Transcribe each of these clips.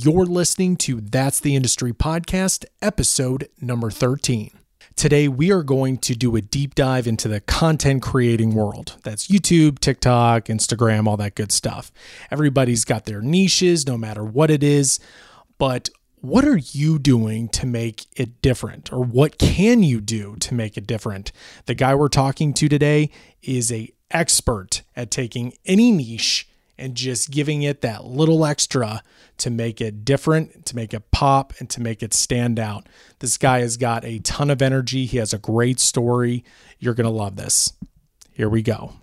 You're listening to That's the Industry Podcast, episode number 13. Today, we are going to do a deep dive into the content creating world. That's YouTube, TikTok, Instagram, all that good stuff. Everybody's got their niches, no matter what it is. But what are you doing to make it different or what can you do to make it different the guy we're talking to today is a expert at taking any niche and just giving it that little extra to make it different, to make it pop, and to make it stand out. This guy has got a ton of energy. He has a great story. You're going to love this. Here we go.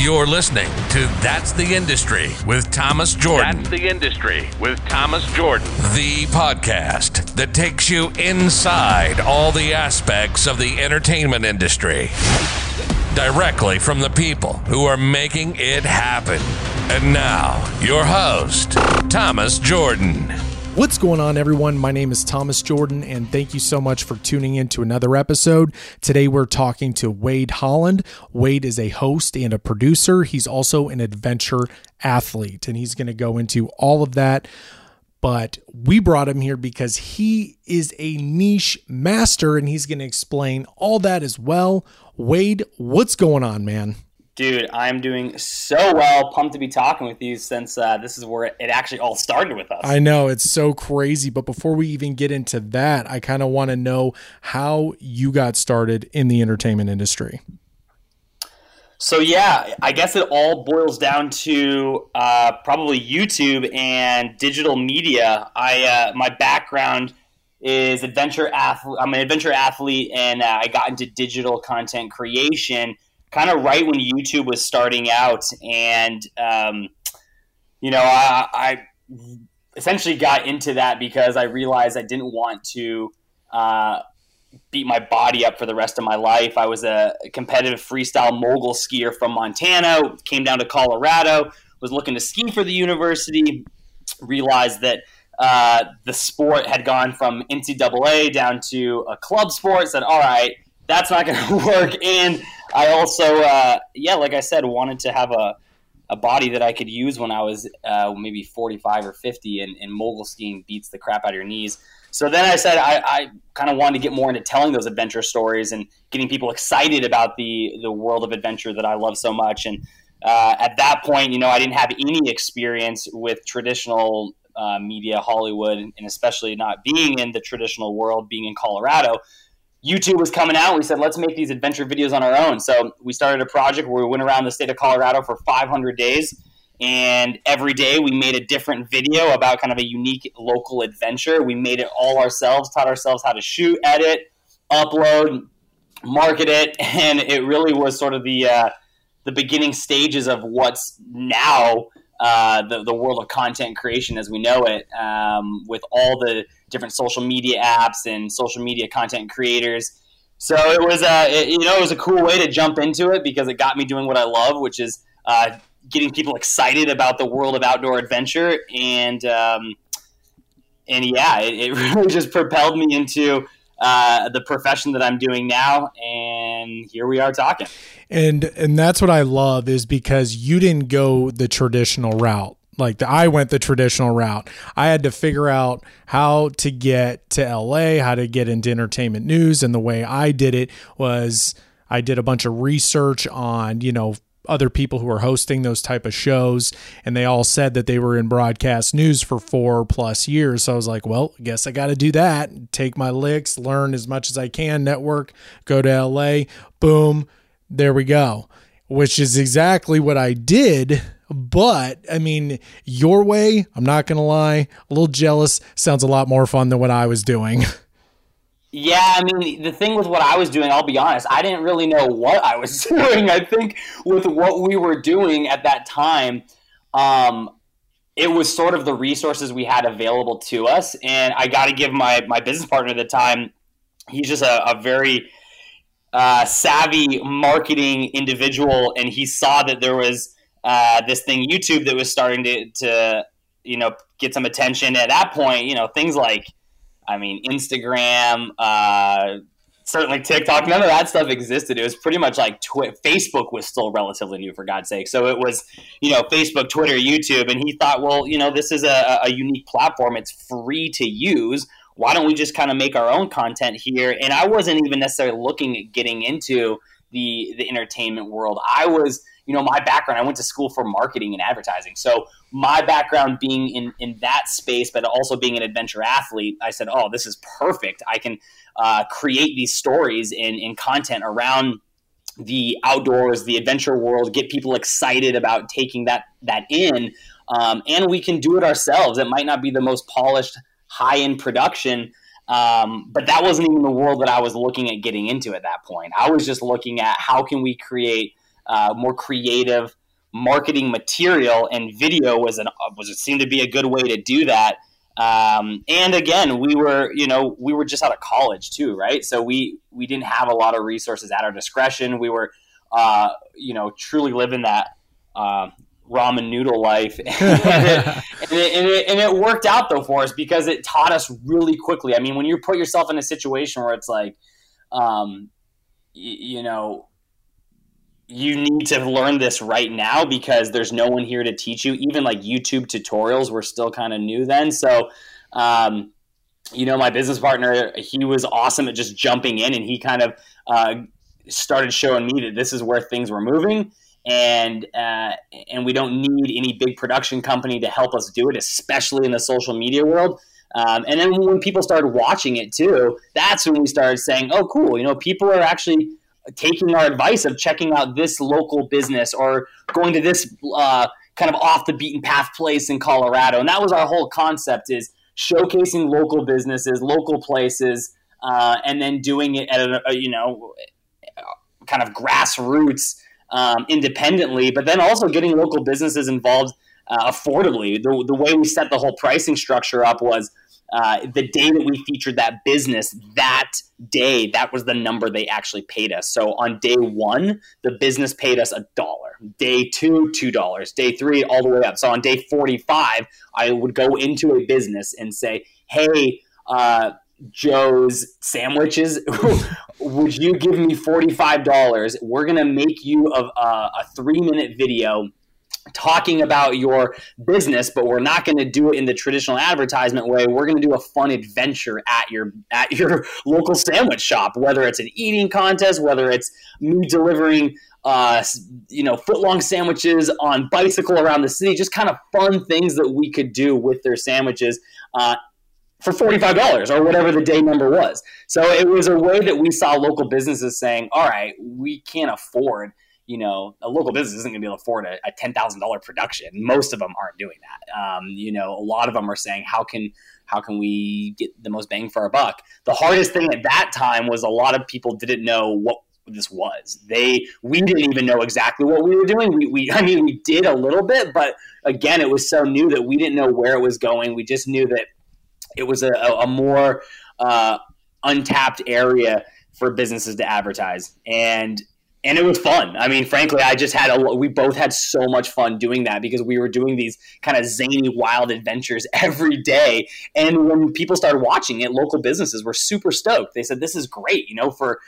You're listening to That's the Industry with Thomas Jordan. That's the Industry with Thomas Jordan. The podcast that takes you inside all the aspects of the entertainment industry directly from the people who are making it happen. And now, your host, Thomas Jordan. What's going on, everyone? My name is Thomas Jordan, and thank you so much for tuning in to another episode. Today, we're talking to Wade Holland. Wade is a host and a producer. He's also an adventure athlete, and he's going to go into all of that. But we brought him here because he is a niche master, and he's going to explain all that as well. Wade, what's going on, man? Dude, I'm doing so well. Pumped to be talking with you since uh, this is where it actually all started with us. I know it's so crazy, but before we even get into that, I kind of want to know how you got started in the entertainment industry. So yeah, I guess it all boils down to uh, probably YouTube and digital media. I uh, my background is adventure athlete. I'm an adventure athlete, and uh, I got into digital content creation kind of right when YouTube was starting out, and um, you know, I, I, essentially got into that because I realized I didn't want to uh, beat my body up for the rest of my life. I was a competitive freestyle mogul skier from Montana, came down to Colorado, was looking to ski for the university, realized that. Uh, the sport had gone from NCAA down to a club sport. Said, "All right, that's not going to work." And I also, uh, yeah, like I said, wanted to have a, a body that I could use when I was uh, maybe 45 or 50, and, and, mogul skiing beats the crap out of your knees. So then I said I, I kind of wanted to get more into telling those adventure stories and getting people excited about the the world of adventure that I love so much. And uh, at that point, you know, I didn't have any experience with traditional uh, media, Hollywood, and especially not being in the traditional world, being in Colorado. YouTube was coming out. We said, let's make these adventure videos on our own. So we started a project where we went around the state of Colorado for 500 days. And every day we made a different video about kind of a unique local adventure. We made it all ourselves, taught ourselves how to shoot, edit, upload, market it. And it really was sort of the, uh, the beginning stages of what's now uh, the, the world of content creation as we know it, um, with all the different social media apps and social media content creators. So it was a it, you know it was a cool way to jump into it because it got me doing what I love, which is uh, getting people excited about the world of outdoor adventure and um, and yeah, it, it, really just propelled me into uh, the profession that I'm doing now, and here we are talking and and that's what I love is because you didn't go the traditional route. Like the, I went the traditional route. I had to figure out how to get to LA, how to get into entertainment news, and the way I did it was I did a bunch of research on you know other people who are hosting those type of shows and they all said that they were in broadcast news for four plus years so i was like well guess i got to do that take my licks learn as much as i can network go to la boom there we go, which is exactly what I did. But I mean, your way, I'm not going to lie, a little jealous. Sounds a lot more fun than what I was doing. Yeah, I mean, the thing with what I was doing, I'll be honest, I didn't really know what I was doing. I think with what we were doing at that time, um, it was sort of the resources we had available to us. And I got to give my, my business partner at the time, he's just a, a very uh, savvy marketing individual, and he saw that there was uh, this thing YouTube that was starting to, to you know get some attention. At that point, you know things like I mean Instagram, uh, certainly TikTok, none of that stuff existed. It was pretty much like Twi- Facebook was still relatively new, for God's sake. So it was, you know, Facebook, Twitter, YouTube, and he thought, well, you know, this is a, a unique platform. It's free to use. Why don't we just kind of make our own content here? And I wasn't even necessarily looking at getting into the the entertainment world. I was, you know, my background. I went to school for marketing and advertising. So my background being in in that space, but also being an adventure athlete, I said, oh, this is perfect. I can uh, create these stories and, and content around the outdoors, the adventure world, get people excited about taking that that in, um, and we can do it ourselves. It might not be the most polished, high end production, um, but that wasn't even the world that I was looking at getting into at that point. I was just looking at how can we create uh, more creative marketing material, and video was an was it seemed to be a good way to do that. Um, and again, we were, you know, we were just out of college too, right? So we we didn't have a lot of resources at our discretion. We were, uh, you know, truly living that uh, ramen noodle life, and, it, and, it, and, it, and, it, worked out though for us because it taught us really quickly. I mean, when you put yourself in a situation where it's like, um, y- you know, you need to learn this right now because there's no one here to teach you. Even like YouTube tutorials were still kind of new then. So, um, you know, my business partner, he was awesome at just jumping in and he kind of uh, started showing me that this is where things were moving. And uh, and we don't need any big production company to help us do it, especially in the social media world. Um, and then when people started watching it too, that's when we started saying, "Oh, cool! You know, people are actually taking our advice of checking out this local business or going to this uh, kind of off the beaten path place in Colorado. And that was our whole concept is showcasing local businesses, local places, uh, and then doing it at a, a, you know kind of grassroots um, independently, but then also getting local businesses involved uh, affordably. The, the way we set the whole pricing structure up was uh, the day that we featured that business, that day, that was the number they actually paid us. So on day one, the business paid us a dollar. Day two, two dollars. Day three, all the way up. So on day 45, I would go into a business and say, hey, uh, Joe's sandwiches. Would you give me $45? We're going to make you a, a, three minute video talking about your business but we're not going to do it in the traditional advertisement way we're going to do a fun adventure at your at your local sandwich shop whether it's an eating contest whether it's me delivering uh, you know foot long sandwiches on bicycle around the city just kind of fun things that we could do with their sandwiches uh, for $45 or whatever the day number was so it was a way that we saw local businesses saying all right we can't afford you know, a local business isn't going to be able to afford a, a ten thousand dollar production. Most of them aren't doing that. Um, you know, a lot of them are saying, how can how can we get the most bang for our buck? The hardest thing at that time was a lot of people didn't know what this was. They we didn't even know exactly what we were doing. We, we I mean we did a little bit, but again, it was so new that we didn't know where it was going. We just knew that it was a, a more uh, untapped area for businesses to advertise. And and it was fun. I mean, frankly, I just had a we both had so much fun doing that because we were doing these kind of zany, wild adventures every day. And when people started watching it, local businesses were super stoked. They said, "This is great," you know, for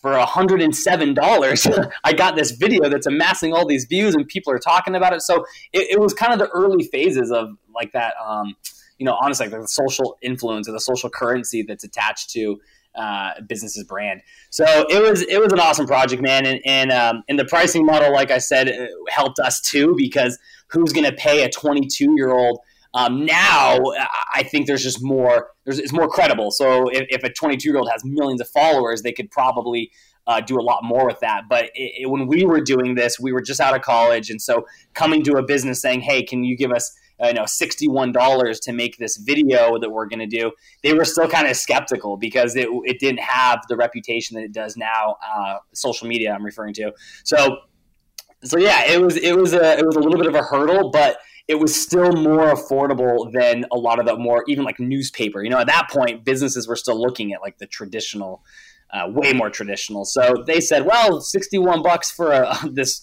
for $107 i got this video that's amassing all these views and people are talking about it so it, it was kind of the early phases of like that um, you know honestly like the social influence or the social currency that's attached to uh, business's brand. So it was it was an awesome project, man, and and, um, and the pricing model, like I said, uh, helped us too because who's going to pay a 22 year old? Um, now I think there's just more. There's it's more credible. So if, if a 22 year old has millions of followers, they could probably uh, do a lot more with that. But it, it, when we were doing this, we were just out of college, and so coming to a business saying, "Hey, can you give us you know $61 to make this video that we're going to do they were still kind of skeptical because it, it didn't have the reputation that it does now uh, social media i'm referring to. So so yeah it was it was a it was a little bit of a hurdle but it was still more affordable than a lot of the more even like newspaper. You know at that point businesses were still looking at like the traditional uh, way more traditional. So they said well 61 bucks for a, this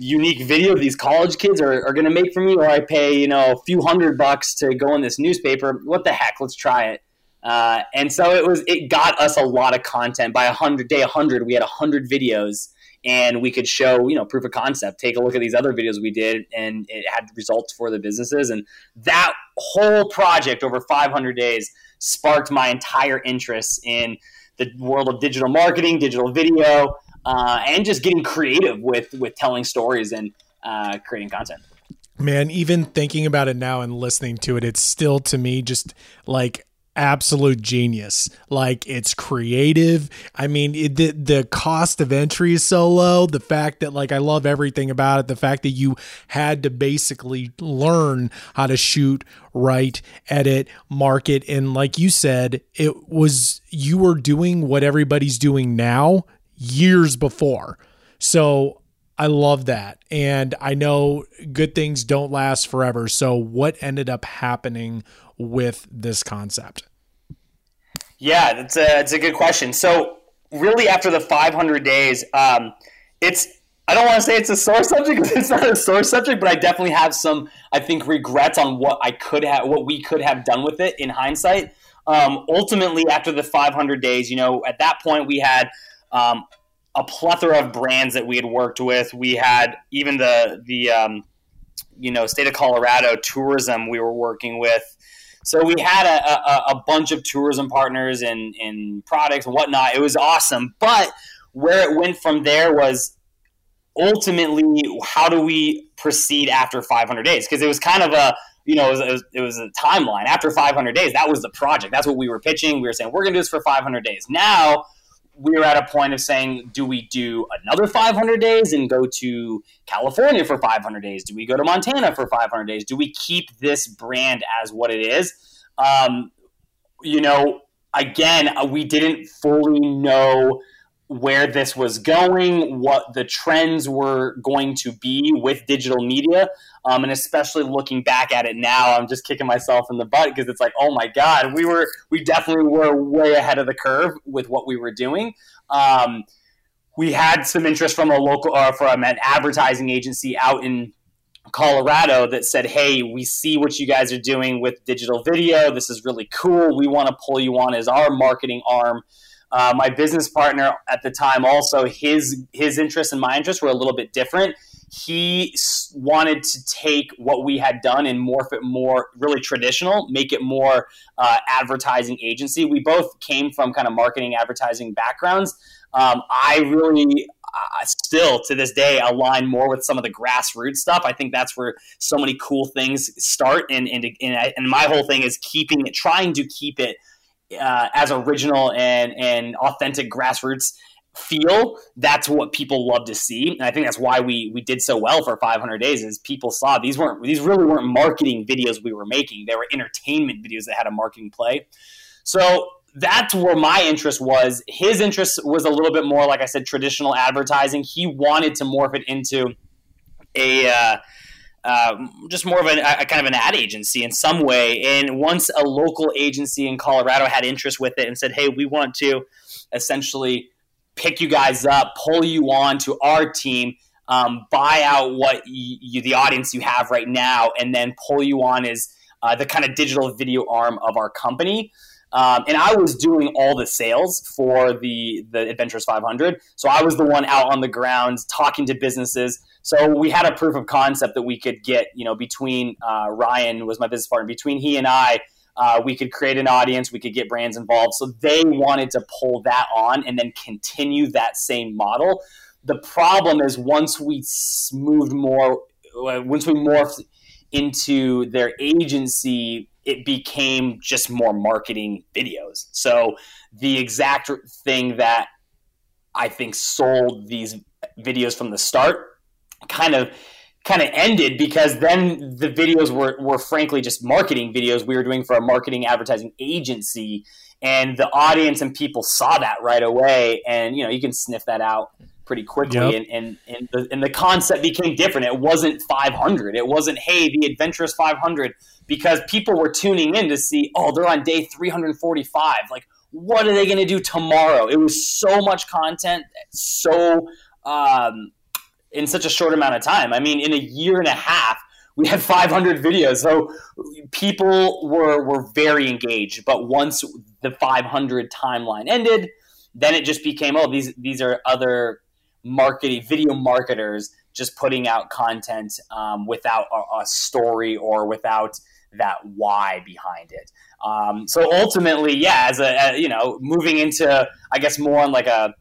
unique video these college kids are, are going to make for me, or I pay you know a few hundred bucks to go in this newspaper. What the heck? Let's try it. Uh, and so it was it got us a lot of content. By a 100 day a 100, we had a 100 videos and we could show you know proof of concept take a look at these other videos we did and it had results for the businesses and that whole project over 500 days sparked my entire interest in the world of digital marketing digital video uh, and just getting creative with with telling stories and uh, creating content man even thinking about it now and listening to it it's still to me just like absolute genius. Like it's creative. I mean, it, the the cost of entry is so low. The fact that like I love everything about it. The fact that you had to basically learn how to shoot, write, edit, market, and like you said, it was you were doing what everybody's doing now years before. So I love that. And I know good things don't last forever. So, what ended up happening with this concept? Yeah, that's a, it's a good question. So, really, after the 500 days, um, it's I don't want to say it's a sore subject because it's not a sore subject, but I definitely have some, I think, regrets on what I could have, what we could have done with it in hindsight. Um, ultimately, after the 500 days, you know, at that point we had um, a plethora of brands that we had worked with. We had even the the um, you know state of Colorado tourism we were working with. So we had a, a, a bunch of tourism partners and, and products and whatnot. It was awesome. But where it went from there was ultimately how do we proceed after 500 days? Because it was kind of a you know, it was, it was, it was, a timeline. After 500 days, that was the project. That's what we were pitching. We were saying, we're going to do this for 500 days. Now, were at a point of saying, do we do another 500 days and go to California for 500 days? Do we go to Montana for 500 days? Do we keep this brand as what it is? Um, you know, again, uh, we didn't fully know where this was going, what the trends were going to be with digital media. Um, and especially looking back at it now, I'm just kicking myself in the butt because it's like, oh my God, we were, we definitely were way ahead of the curve with what we were doing. Um, we had some interest from a local, uh, from an advertising agency out in Colorado that said, Hey, we see what you guys are doing with digital video. This is really cool. We want to pull you on as our marketing arm. Uh, my business partner at the time also his his interests and my interests were a little bit different. He wanted to take what we had done and morph it more really traditional, make it more uh, advertising agency. We both came from kind of marketing advertising backgrounds. Um, I really uh, still to this day align more with some of the grassroots stuff. I think that's where so many cool things start, and and and, and my whole thing is keeping it, trying to keep it uh, as original and and authentic grassroots feel that's what people love to see. And i think that's why we we did so well for 500 days is people saw these weren't these really weren't marketing videos we were making. They were entertainment videos that had a marketing play. So that's where my interest was. His interest was a little bit more like i said traditional advertising. He wanted to morph it into a uh, uh, just more of a, a, kind of an ad agency in some way. And once a local agency in Colorado had interest with it and said, "Hey, we want to essentially pick you guys up, pull you on to our team." Um, buy out what you, the audience you have right now, and then pull you on as uh, the kind of digital video arm of our company. Um, and I was doing all the sales for the the Adventures 500. So I was the one out on the ground talking to businesses. So we had a proof of concept that we could get, you know, between uh, Ryan was my business partner, between he and I, uh, we could create an audience, we could get brands involved. So they wanted to pull that on and then continue that same model. The problem is once we moved more, uh, once we morphed into their agency, it became just more marketing videos. So the exact thing that I think sold these videos from the start kind of kind of ended because then the videos were, were frankly just marketing videos we were doing for a marketing advertising agency. And the audience and people saw that right away. And you know you can sniff that out pretty quickly. Yep. and, and, and, the, and the concept became different. It wasn't 500 it wasn't hey the adventurous 500 because people were tuning in to see oh they're on day 345 like what are they going to do tomorrow? It was so much content so um, in such a short amount of time. I mean, in a year and a half, we had 500 videos. So people were were very engaged. But once the 500 timeline ended, then it just became oh these these are other marketing video marketers just putting out content um, without a, a, story or without that why behind it. Um, so ultimately, yeah, as a, a, you know, moving into I guess more on like a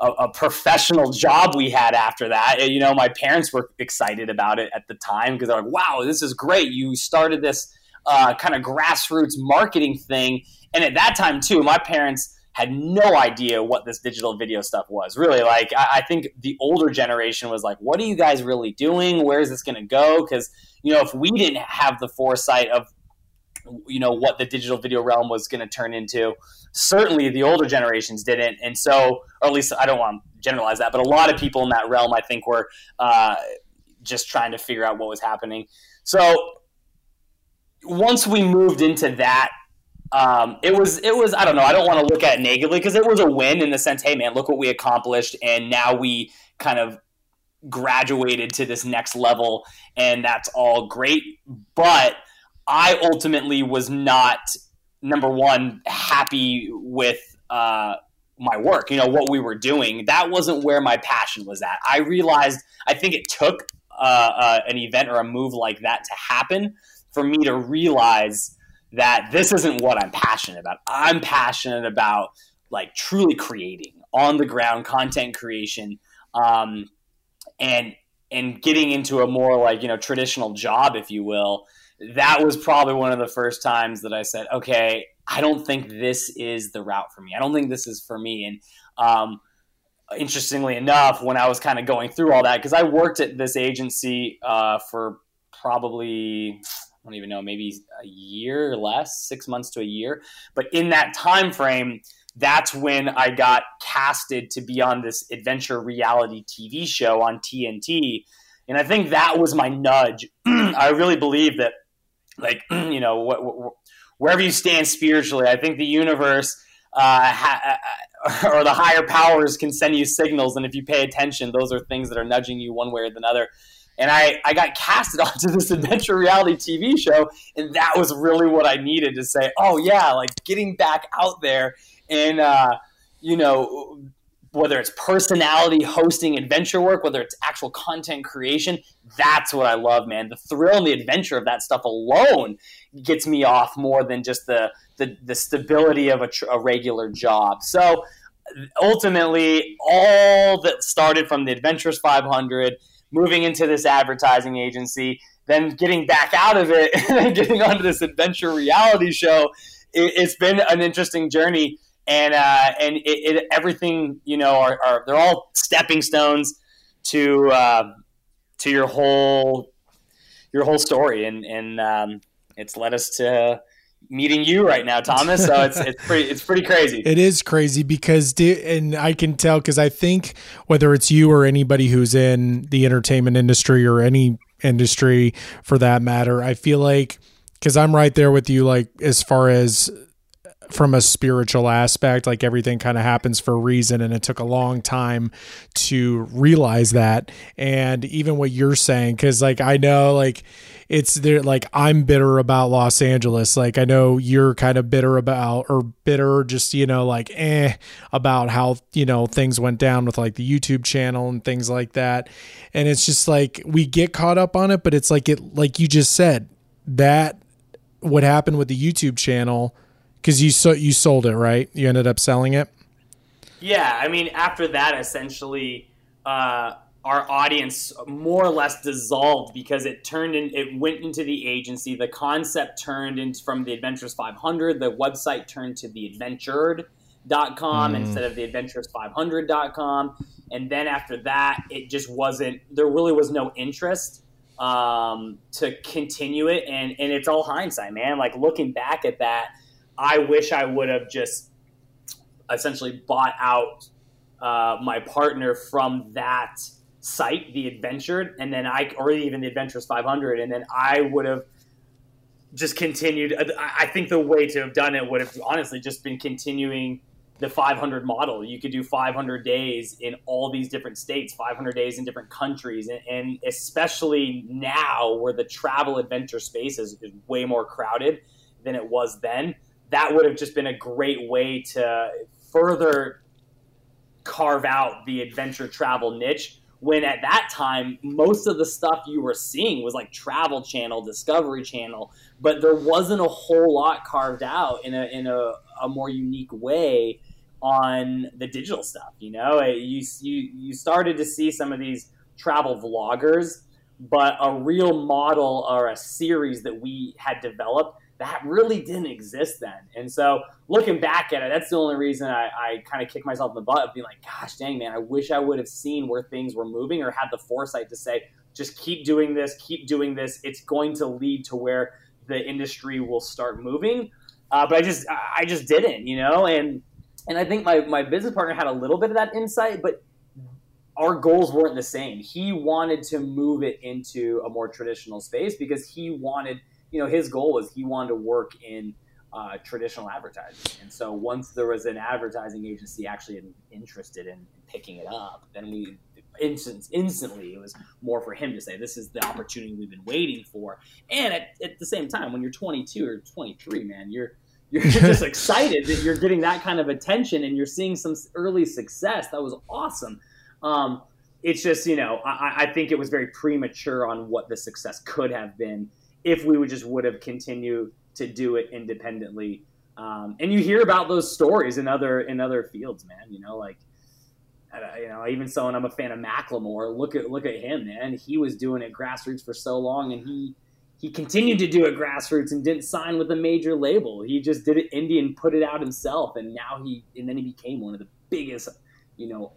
a, a, professional job we had after that. You know, my parents were excited about it at the time because they're like, "Wow, this is great! You started this uh, kind of grassroots marketing thing." And at that time too, my parents had no idea what this digital video stuff was. Really, like I, I think the older generation was like, "What are you guys really doing? Where is this going to go?" Because you know, if we didn't have the foresight of you know what the digital video realm was going to turn into. Certainly the older generations didn't and so or at least i don't want to generalize that but a lot of people in that realm i think were uh, just trying to figure out what was happening. So once we moved into that um, it was it was I don't know I don't want to look at it negatively because it was a win in the sense hey man look what we accomplished and now we kind of graduated to this next level and that's all great but I ultimately was not number one happy with uh, my work. You know what we were doing. That wasn't where my passion was at. I realized. I think it took uh, uh, an event or a move like that to happen for me to realize that this isn't what I'm passionate about. I'm passionate about like truly creating on the ground content creation, um, and and getting into a more like you know traditional job, if you will that was probably one of the first times that I said, okay, I don't think this is the route for me. I don't think this is for me. And um, interestingly enough, when I was kind of going through all that, because I worked at this agency uh, for probably I don't even know, maybe a year or less, six months to a year. But in that time frame, that's when I got casted to be on this adventure reality TV show on TNT. And I think that was my nudge. I really believe that like you know wh- wh- wherever you stand spiritually i think the universe uh, ha- uh, or the higher powers can send you signals. And if you pay attention those are things that are nudging you one way or another and I, I got casted onto this adventure reality TV show, and that was really what I needed to say, oh yeah, like getting back out there and uh, you know whether it's personality hosting adventure work whether it's actual content creation that's what i love man. The thrill and the adventure of that stuff alone gets me off more than just the the, the stability of a, tr- a regular job. So ultimately all that started from the adventures 500 moving into this advertising agency then getting back out of it and getting onto this adventure reality show it, it's been an interesting journey and uh, and it, it, everything you know are, are, they're all stepping stones to uh, to your whole your whole story, and and um, it's led us to meeting you right now, Thomas. So it's it's pretty it's pretty crazy. It is crazy because and I can tell because I think whether it's you or anybody who's in the entertainment industry or any industry for that matter, I feel like because I'm right there with you, like as far as from a spiritual aspect like everything kind of happens for a reason and it took a long time to realize that. And even what you're saying cuz like I know like it's there like I'm bitter about Los Angeles. Like I know you're kind of bitter about or bitter just you know like eh about how you know things went down with like the YouTube channel and things like that. And it's just like we get caught up on it but it's like it like you just said that what happened with the YouTube channel because you so you sold it, right? You ended up selling it. Yeah, I mean, after that, essentially, uh, our audience more or less dissolved because it turned in, it went into the agency. The concept turned into from the Adventures 500. The website turned to the Adventured.com mm. instead of the Adventures500.com. And then after that, it just wasn't. There really was no interest um, to continue it, and and it's all hindsight, man. Like looking back at that I wish I would have just essentially bought out uh, my partner from that site, the Adventure, and then I, or even the Adventures 500, and then I would have just continued. I think the way to have done it would have honestly just been continuing the 500 model. You could do 500 days in all these different states, 500 days in different countries, and, and especially now where the travel adventure space is, is, way more crowded than it was then. That would have just been a great way to further carve out the adventure travel niche. When at that time, most of the stuff you were seeing was like Travel Channel, Discovery Channel, but there wasn't a whole lot carved out in a in a, a more unique way on the digital stuff. You know, you you you started to see some of these travel vloggers, but a real model or a series that we had developed that really didn't exist then. And so looking back at it, that's the only reason I, I kind of kick myself in the butt of being like, gosh dang man, I wish I would have seen where things were moving or had the foresight to say, just keep doing this, keep doing this. It's going to lead to where the industry will start moving. Uh, but I just I just didn't, you know, and and I think my, my business partner had a little bit of that insight, but our goals weren't the same. He wanted to move it into a more traditional space because he wanted, you know, his goal was he wanted to work in uh, traditional advertising. And so once there was an advertising agency actually interested in picking it up, then we instant, instantly it was more for him to say, this is the opportunity we've been waiting for. And at, at the same time, when you're 22 or 23, man, you're you're just excited that you're getting that kind of attention and you're seeing some early success. That was awesome. Um, it's just, you know, I, I, think it was very premature on what the success could have been if we would just would have continued to do it independently. Um, and you hear about those stories in other in other fields, man. You know, like you know, even someone I'm a fan of Macklemore. Look at look at him, man. He was doing it grassroots for so long, and he he continued to do it grassroots and didn't sign with a major label. He just did it indie and put it out himself, and now he and then he became one of the biggest, you know,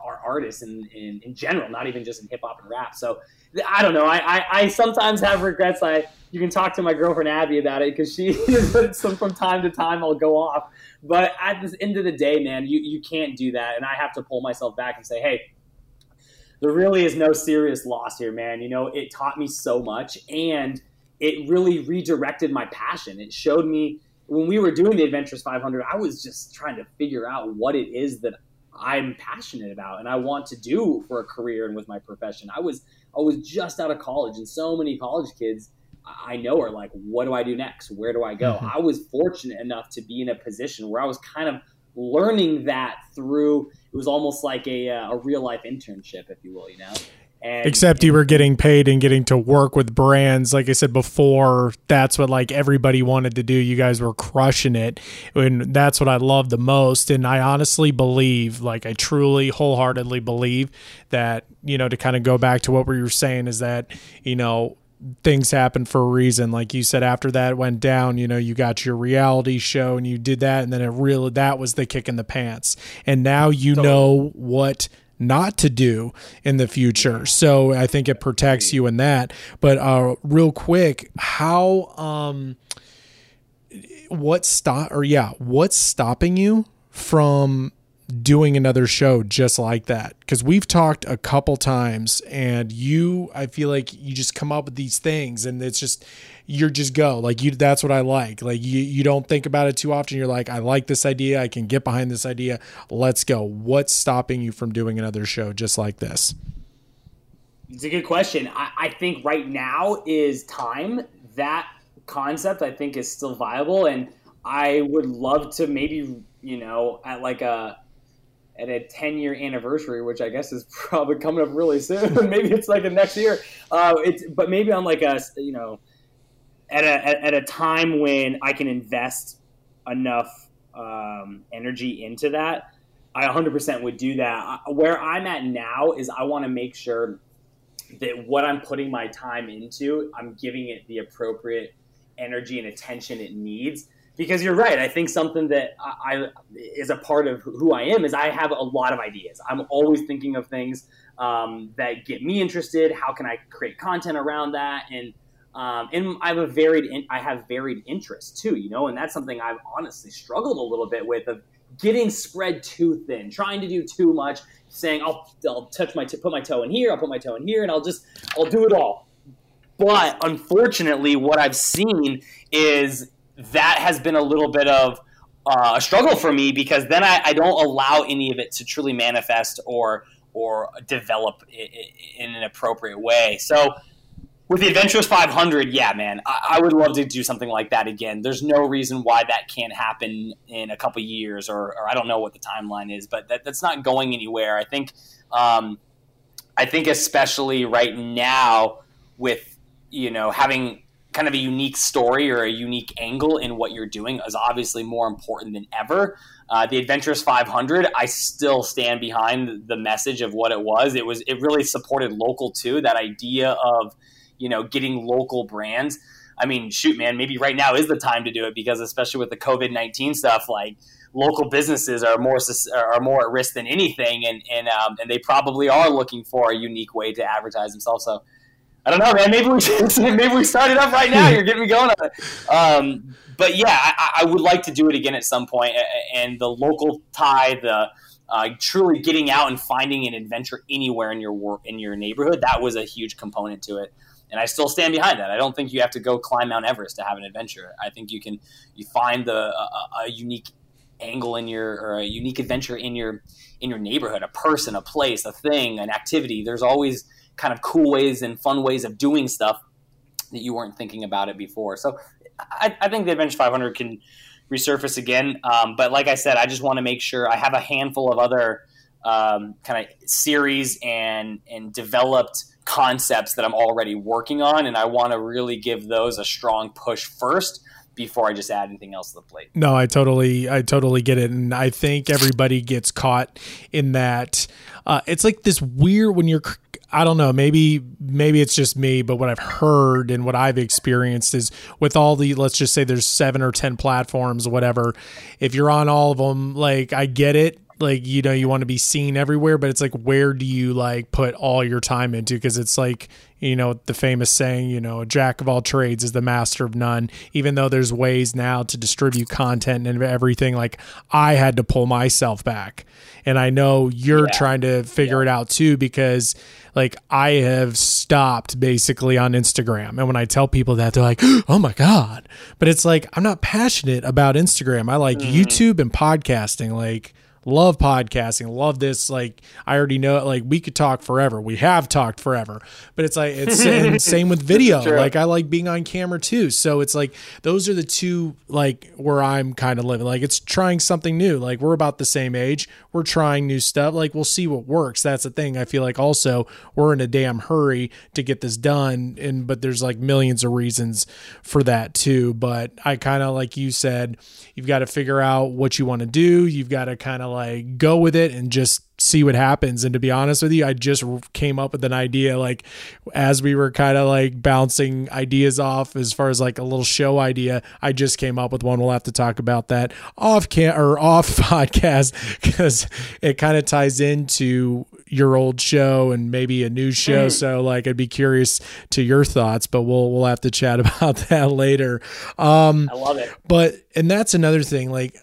our artists in, in, in general, not even just in hip hop and rap. So I don't know. I, I, I, sometimes have regrets. I you can talk to my girlfriend Abby about it because she some from time to time I'll go off. But at the end of the day, man, you you can't do that, and I have to pull myself back and say, hey there really is no serious loss here, man. You know, it taught me so much and it really redirected my passion. It showed me when we were doing the Adventures 500, I was just trying to figure out what it is that I'm passionate about and I want to do for a career and with my profession. I was I was just out of college and so many college kids I know are like, what do I do next? Where do I go? Mm-hmm. I was fortunate enough to be in a position where I was kind of learning that through it was almost like a, uh, a real life internship, if you will, you know. And, Except you were getting paid and getting to work with brands. Like I said before, that's what like everybody wanted to do. You guys were crushing it. And that's what I love the most. And I honestly believe, like I truly wholeheartedly believe that, you know, to kind of go back to what we were saying is that, you know, things happen for a reason. Like you said, after that went down, you know, you got your reality show and you did that, and then it really that was the kick in the pants. And now you totally. know what not to do in the future. So I think it protects you in that. But uh, real quick, how um, what stop or yeah, what's stopping you from doing another show just like that. Because we've talked a couple times and you i feel like you just come up with these things and it's just you're just go. Like you that's what i like. Like you you don't think about it too often. You're like i like this idea. I can get behind this idea. Let's go. What's stopping you from doing another show just like this? It's a good question. I, I think right now is time. That concept i think is still viable. And i would love to maybe you know at like a at a 10 year anniversary, which I guess is probably coming up really soon. maybe it's like the next year. Uh, it's, but maybe on like a, you know, at a, at a time when I can invest enough um, energy into that, I 100% would do that. Where I'm at now is I want to make sure that what I'm putting my time into, I'm giving it the appropriate energy and attention it needs because you're right. I think something that I, I, is a part of who I am is I have a lot of ideas. I'm always thinking of things um, that get me interested. How can I create content around that? And um, and I have a varied I have varied interests too, you know, and that's something I've honestly struggled a little bit with of getting spread too thin, trying to do too much, saying I'll I'll touch my t- put my toe in here, I'll put my toe in here, and I'll just I'll do it all. But unfortunately, what I've seen is that has been a little bit of uh, a struggle for me because then I, I, don't allow any of it to truly manifest or or develop in an appropriate way. So with the Adventurous 500, yeah, man, I, I, would love to do something like that again. There's no reason why that can't happen in a couple years, or, or I don't know what the timeline is, but that, that's not going anywhere. I think, um, I think especially right now with you know having kind of a unique story or a unique angle in what you're doing is obviously more important than ever. Uh, the Adventurous 500, I still stand behind the message of what it was. It was it really supported local too. That idea of you know getting local brands. I mean, shoot, man, maybe right now is the time to do it because especially with the COVID nineteen stuff, like local businesses are more are more at risk than anything, and and um, and they probably are looking for a unique way to advertise themselves. So I don't know, man. Maybe we maybe we start it up right now. You're getting me going on it. Um, but yeah, I, I, would like to do it again at some point. And the local tie, the uh, truly getting out and finding an adventure anywhere in your in your neighborhood, that was a huge component to it. And I still stand behind that. I don't think you have to go climb Mount Everest to have an adventure. I think you can you find the a, a unique angle in your or a unique adventure in your in your neighborhood, a person, a place, a thing, an activity. There's always kind of cool ways and fun ways of doing stuff that you weren't thinking about it before. So I, I think the Adventure 500 can resurface again. Um, but like I said, I just want to make sure I have a handful of other um, kind of series and and developed concepts that I'm already working on, and I want to really give those a strong push first before I just add anything else to the plate. No, I totally, I totally get it, and I think everybody gets caught in that. Uh, it's like this weird when you're I don't know, maybe maybe it's just me, but what I've heard and what I've experienced is with all the let's just say there's 7 or 10 platforms whatever, if you're on all of them, like I get it, like you know you want to be seen everywhere, but it's like where do you like put all your time into because it's like you know the famous saying you know a jack of all trades is the master of none even though there's ways now to distribute content and everything like i had to pull myself back and i know you're yeah. trying to figure yeah. it out too because like I have stopped basically on Instagram. And when I tell people that, they're like, oh my God. But it's like, I'm not passionate about Instagram. I like mm-hmm. YouTube and podcasting. Like, love podcasting, love this. Like I already know, it. like we could talk forever. We have talked forever, but it's like it's and same with video. Like I like being on camera too. So it's like those are the two like where I'm kind of living. Like it's trying something new. Like we're about the same age. We're trying new stuff. Like we'll see what works. That's the thing. I feel like also we're in a damn hurry to get this done, and but there's like millions of reasons for that too. But I kind of like you said, you've got to figure out what you want to do. You've got to kind of like go with it and just see what happens. And to be honest with you, I just came up with an idea like as we were kind of like bouncing ideas off as far as like a little show idea. I just came up with one. We'll have to talk about that off can or off podcast because it kind of ties into your old show and maybe a new show. So like I'd be curious to your thoughts, but we'll we'll have to chat about that later. Um I love it. But and that's another thing like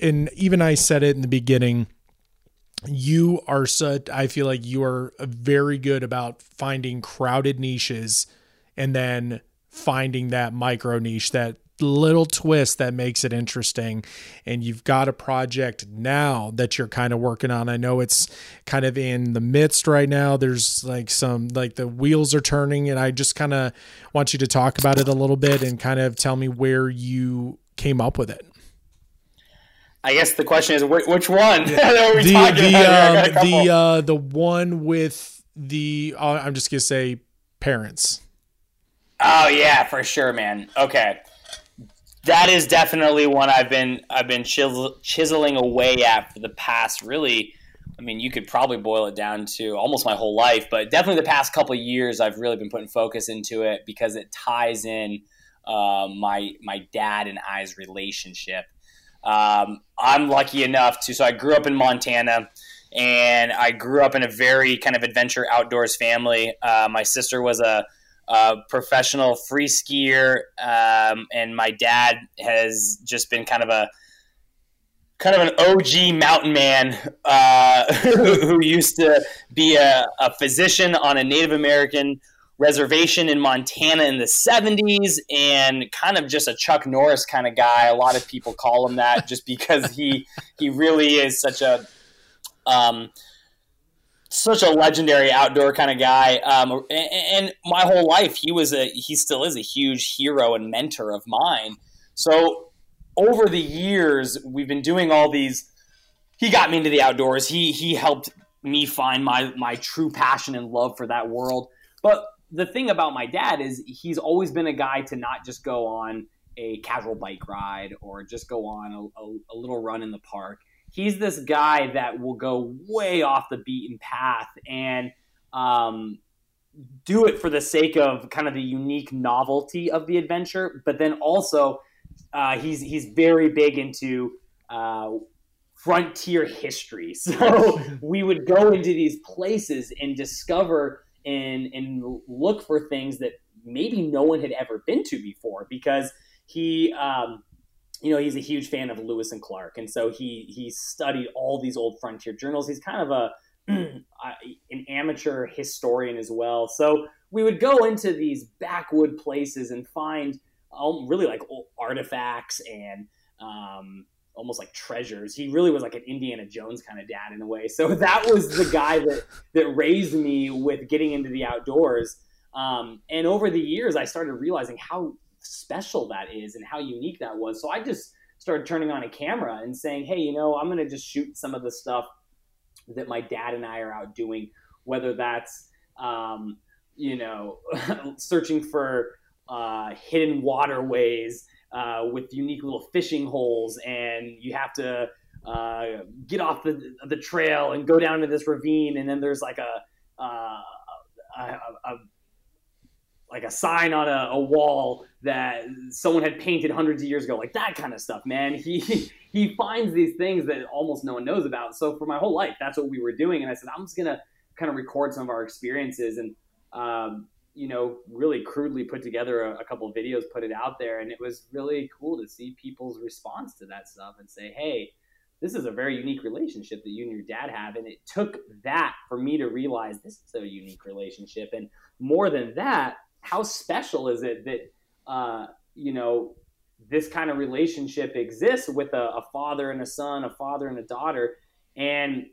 and even I said it in the beginning you are such i feel like you are very good about finding crowded niches and then finding that micro niche that little twist that makes it interesting. And you've got a project now that you're kind of working on. I know it's kind of in the midst right now. There's like some like the wheels are turning and i just kind of want you to talk about it a little bit and kind of tell me where you came up with it I guess the question is which one? The the um, the uh, the one with the uh, I'm just gonna say parents. Oh yeah, for sure, man. Okay, that is definitely one I've been I've been chisel, chiseling away at for the past really. I mean, you could probably boil it down to almost my whole life, but definitely the past couple years, I've really been putting focus into it because it ties in uh, my my dad and I's relationship. Um, I'm lucky enough to, so I grew up in Montana and I grew up in a very kind of adventure outdoors family. Uh, my sister was a, a professional free skier, um, and my dad has just been kind of a kind of an OG mountain man uh, who, who, used to be a, a, physician on a Native American reservation in Montana in the 70s and kind of just a Chuck Norris kind of guy. A lot of people call him that just because he he really is such a um, such a legendary outdoor kind of guy. Um, and, and my whole life, he was a he still is a huge hero and mentor of mine. So over the years, we've been doing all these. He got me into the outdoors. He he helped me find my my true passion and love for that world. But the thing about my dad is he's always been a guy to not just go on a casual bike ride or just go on a, a, a little run in the park. He's this guy that will go way off the beaten path and um, do it for the sake of kind of the unique novelty of the adventure, but then also uh, he's he's very big into uh, frontier history. So we would go into these places and discover and and look for things that maybe no one had ever been to before because he um, you know he's a huge fan of Lewis and Clark. And so he he studied all these old frontier journals. He's kind of a an amateur historian as well. So we would go into these backwood places and find um, really like artifacts and um, almost like treasures. He really was like an Indiana Jones kind of dad in a way. So that was the guy that that raised me with getting into the outdoors. Um, and over the years, I started realizing how special that is and how unique that was. So I just started turning on a camera and saying, "Hey, you know, I'm going to just shoot some of the stuff that my dad and I are out doing, whether that's um, you know, searching for uh, hidden waterways." Uh, with unique little fishing holes, and you have to uh, get off the the trail and go down to this ravine, and then there's like a, uh, a, a, a like a sign on a, a, wall that someone had painted hundreds of years ago, like that kind of stuff, man. He he finds these things that almost no one knows about. So for my whole life, that's what we were doing, and I said I'm just gonna kind of record some of our experiences and. Um, you know, really crudely put together a, a couple videos, put it out there, and it was really cool to see people's response to that stuff and say, "Hey, this is a very unique relationship that you and your dad have." And it took that for me to realize this is a unique relationship, and more than that, how special is it that uh, you know this kind of relationship exists with a, a father and a son, a father and a daughter, and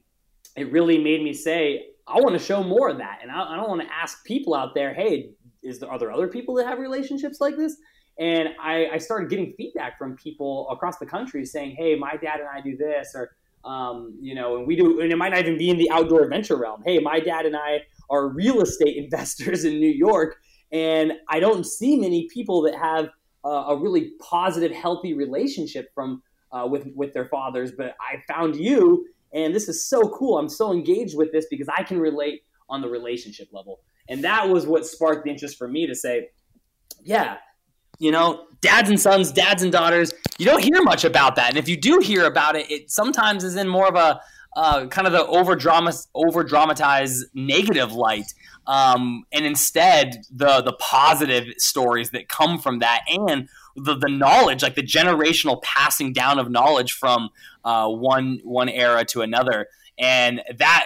it really made me say, I want to show more of that, and I, I don't want to ask people out there, hey, is there are there other people that have relationships like this? And I, I started getting feedback from people across the country saying, hey, my dad and I do this, or um, you know, and we do, and it might not even be in the outdoor adventure realm. Hey, my dad and I are real estate investors in New York, and I don't see many people that have uh, a really positive, healthy relationship from uh, with with their fathers. But I found you, and this is so cool. I'm so engaged with this because I can relate on the relationship level. And that was what sparked the interest for me to say, yeah, you know, dads and sons, dads and daughters, you don't hear much about that. And if you do hear about it, it sometimes is in more of a uh, kind of the over over dramatized negative light. Um, and instead, the the positive stories that come from that and the, the knowledge, like the generational passing down of knowledge from uh, one one era to another, and that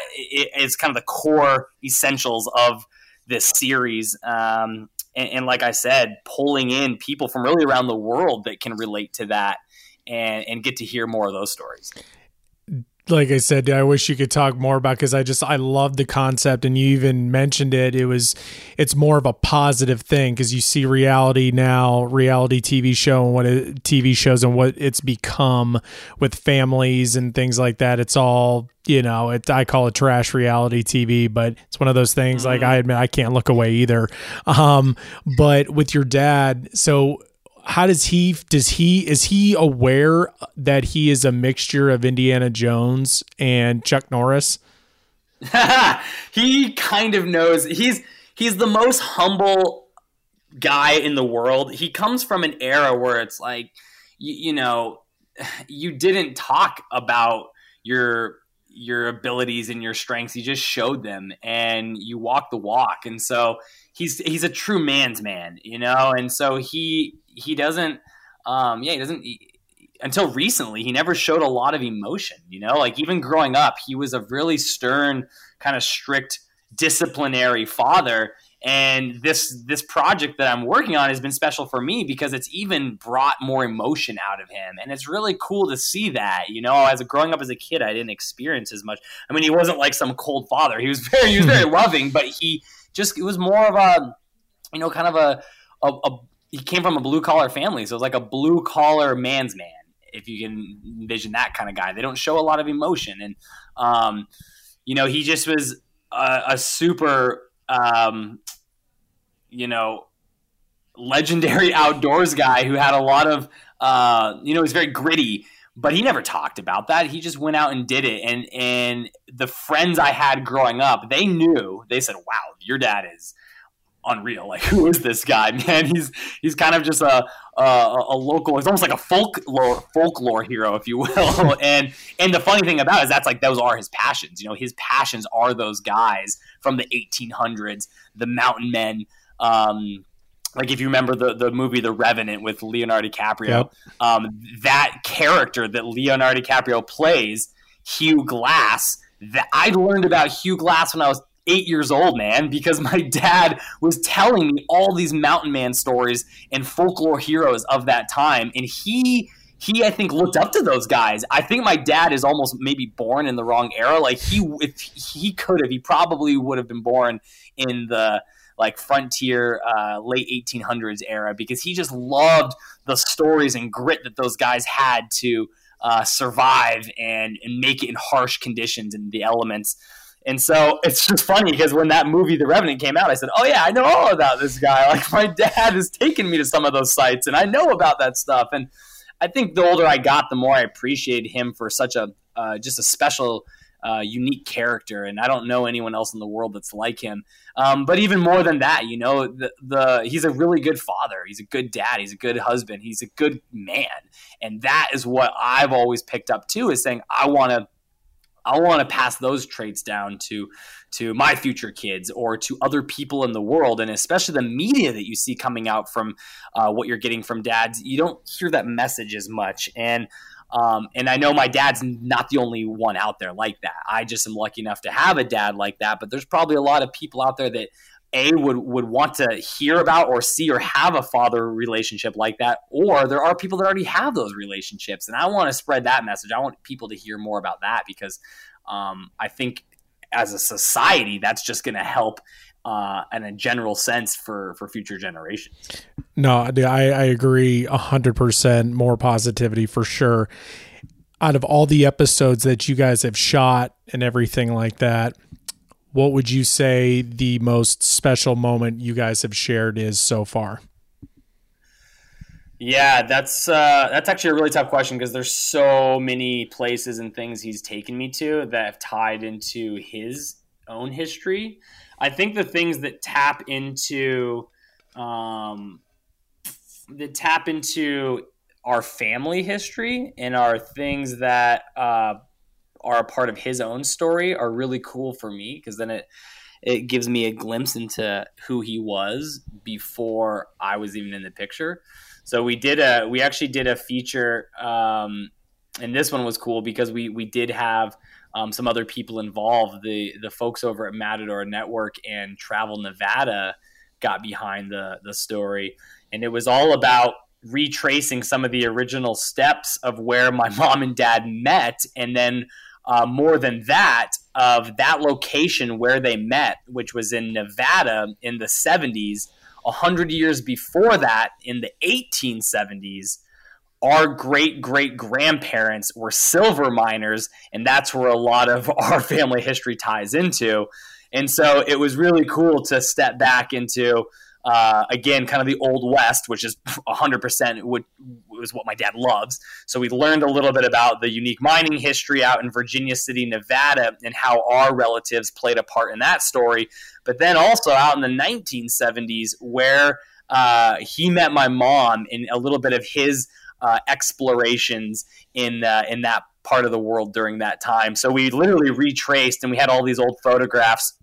is kind of the core essentials of this series. Um, and, and, like I said, pulling in people from really around the world that can relate to that and and get to hear more of those stories like I said, I wish you could talk more about because I just I love the concept, and you even mentioned it. It was it's more of a positive thing because you see reality now, reality TV show and what it, TV shows and what it's become with families and things like that. It's all you know. It I call it trash reality TV, but it's one of those things. Mm-hmm. Like I admit, I can't look away either. Um, but with your dad, so how does he does he is he aware that he is a mixture of Indiana Jones and Chuck Norris? he kind of knows. He's he's the most humble guy in the world. He comes from an era where it's like you, you know, you didn't talk about your your abilities and your strengths. You just showed them and you walk the walk. And so he's he's a true man's man, you know. And so he he doesn't um yeah he doesn't he, until recently he never showed a lot of emotion you know like even growing up he was a really stern kind of strict disciplinary father and this this project that I'm working on has been special for me because it's even brought more emotion out of him, and it's really cool to see that. You know, as a growing up as a kid, I didn't experience as much. I mean, he wasn't like some cold father. He was very he was very loving, but he just it was more of a you know kind of a, a, a he came from a blue collar family, so it was like a blue collar man's man. If you can envision that kind of guy, they don't show a lot of emotion, and um, you know, he just was a, a super um, you know, legendary outdoors guy who had a lot of, uh, you know, he's very gritty, but he never talked about that. He just went out and did it. And and the friends I had growing up, they knew. They said, "Wow, your dad is." Unreal. Like, who is this guy, man? He's he's kind of just a a, a local. He's almost like a folklore folklore hero, if you will. and and the funny thing about it is that's like those are his passions. You know, his passions are those guys from the 1800s, the mountain men. Um, like if you remember the the movie The Revenant with Leonardo DiCaprio, yep. um, that character that Leonardo DiCaprio plays, Hugh Glass. That I learned about Hugh Glass when I was eight years old, man, because my dad was telling me all these mountain man stories and folklore heroes of that time, and he he I think looked up to those guys. I think my dad is almost maybe born in the wrong era. Like he if he could have, he probably would have been born in the like frontier uh, late 1800s era because he just loved the stories and grit that those guys had to uh, survive and, and make it in harsh conditions and the elements. And so it's just funny because when that movie, The Revenant, came out, I said, "Oh yeah, I know all about this guy. Like my dad has taken me to some of those sites, and I know about that stuff." And I think the older I got, the more I appreciated him for such a uh, just a special, uh, unique character. And I don't know anyone else in the world that's like him. Um, but even more than that, you know, the, the he's a really good father. He's a good dad. He's a good husband. He's a good man. And that is what I've always picked up too, is saying I want to I want to pass those traits down to to my future kids or to other people in the world, and especially the media that you see coming out from uh, what you're getting from dads. You don't hear that message as much, and um, and I know my dad's not the only one out there like that. I just am lucky enough to have a dad like that, but there's probably a lot of people out there that a would would want to hear about or see or have a father relationship like that or there are people that already have those relationships and i want to spread that message. I want people to hear more about that because um, i think as a society that's just going to help uh, in a general sense for for future generations. No i, I agree 100% more positivity for sure. Out of all the episodes that you guys have shot and everything like that what would you say the most special moment you guys have shared is so far? Yeah, that's uh, that's actually a really tough question because there's so many places and things he's taken me to that have tied into his own history. I think the things that tap into um, that tap into our family history and are things that uh, are a part of his own story are really cool for me because then it it gives me a glimpse into who he was before I was even in the picture. So we did a we actually did a feature, um, and this one was cool because we we did have um, some other people involved. The the folks over at Matador Network and Travel Nevada got behind the the story, and it was all about retracing some of the original steps of where my mom and dad met, and then uh, more than that of that location where they met, which was in Nevada in the 70s. A hundred years before that, in the 1870s, our great great grandparents were silver miners, and that's where a lot of our family history ties into. And so it was really cool to step back into uh, again, kind of the old west, which is 100% what was what my dad loves. So we learned a little bit about the unique mining history out in Virginia City, Nevada, and how our relatives played a part in that story. But then also out in the 1970s, where uh, he met my mom in a little bit of his uh, explorations in uh, in that part of the world during that time. So we literally retraced, and we had all these old photographs.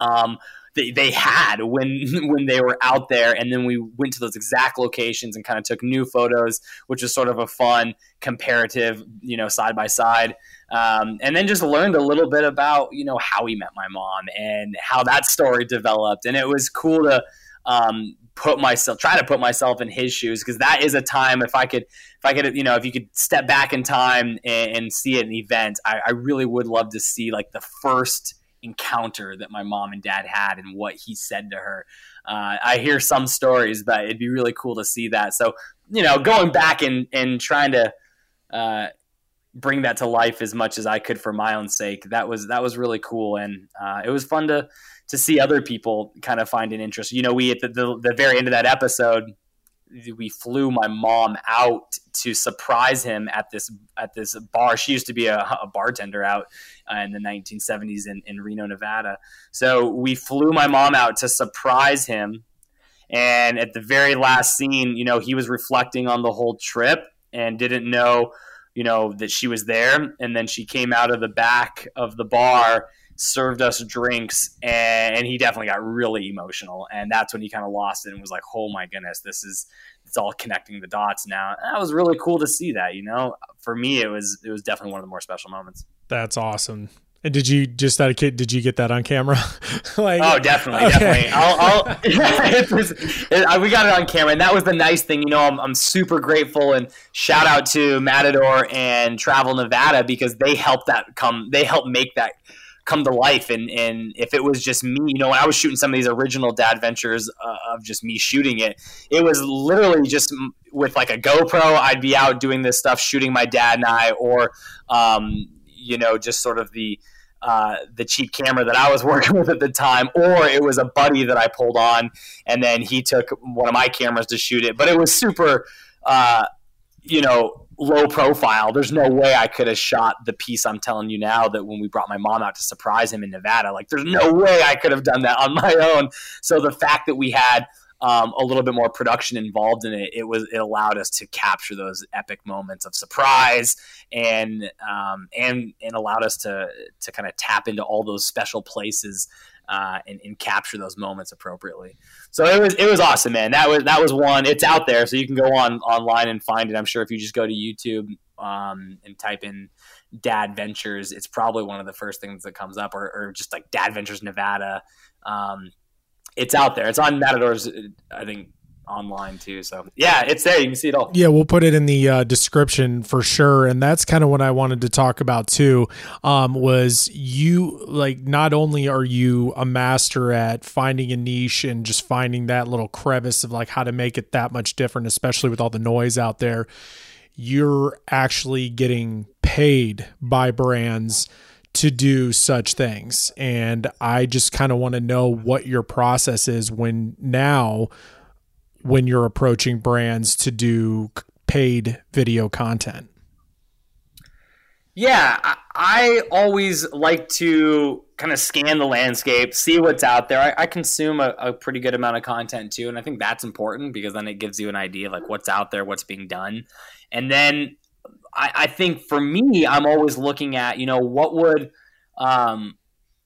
Um, they, they had when when they were out there. And then we went to those exact locations and kind of took new photos which was sort of a fun comparative you know side by side. Um, and then just learned a little bit about you know how he met my mom and how that story developed. And it was cool to um, put myself try to put myself in his shoes because that is a time if i could if i could you know if you could step back in time and, and see an event I, I, really would love to see like the first encounter that my mom and dad had and what he said to her. Uh, i hear some stories but it'd be really cool to see that. So you know going back and and trying to uh, bring that to life as much as i could for my own sake that was that was really cool. And uh, it was fun to to see other people kind of find an interest. You know, we at the, the, the very end of that episode, we flew my mom out to surprise him at this at this bar. She used to be a, a bartender out uh, in the 1970s in, in Reno, Nevada. So we flew my mom out to surprise him. And at the very last scene, you know, he was reflecting on the whole trip and didn't know, you know, that she was there. And then she came out of the back of the bar served us drinks, and, he definitely got really emotional. And that's when he kind of lost it and was like, "Oh my goodness, this is it's all connecting the dots now." And that was really cool to see that. You know, for me, it was it was definitely one of the more special moments. That's awesome. And did you just that kid? Did you get that on camera? like, oh, definitely, okay. definitely. I'll, I'll it was, it, we got it on camera, and that was the nice thing. You know, I'm, I'm super grateful, and shout out to Matador and Travel Nevada because they helped that come. They helped make that come to life. And and if it was just me, you know, when I was shooting some of these original dad ventures uh, of just me shooting it, it was literally just with like a GoPro. I'd be out doing this stuff, shooting my dad and I, or um, you know, just sort of the uh, the cheap camera that I was working with at the time, or it was a buddy that I pulled on, and then he took one of my cameras to shoot it. But it was super, uh, you know, low profile. There's no way I could have shot the piece I'm telling you now that when we brought my mom out to surprise him in Nevada. Like, there's no way I could have done that on my own. So the fact that we had um, a little bit more production involved in it, it was it allowed us to capture those epic moments of surprise and um, and and allowed us to to kind of tap into all those special places uh, and, and, capture those moments appropriately. So it was it was awesome, man. That was that was one. It's out there, so you can go on online and find it. I'm sure if you just go to YouTube um, and type in Dad Ventures, it's probably one of the first things that comes up, or, or just like Dad Ventures Nevada. Um, it's out there. It's on Matador's, I think, online too. So yeah, it's there. You can see it all. Yeah, we'll put it in the uh, description for sure. And that's kind of what I wanted to talk about too. Um, was you like not only are you a master at finding a niche and just finding that little crevice of like how to make it that much different, especially with all the noise out there. You're actually getting paid by brands to do such things. And I just kind of want to know what your process is when now when you're approaching brands to do paid video content? Yeah, I, always like to kind of scan the landscape, see what's out there. I, I consume a, a, pretty good amount of content too, and I think that's important because then it gives you an idea of like what's out there, what's being done, and then I, I think for me, I'm always looking at you know what would um,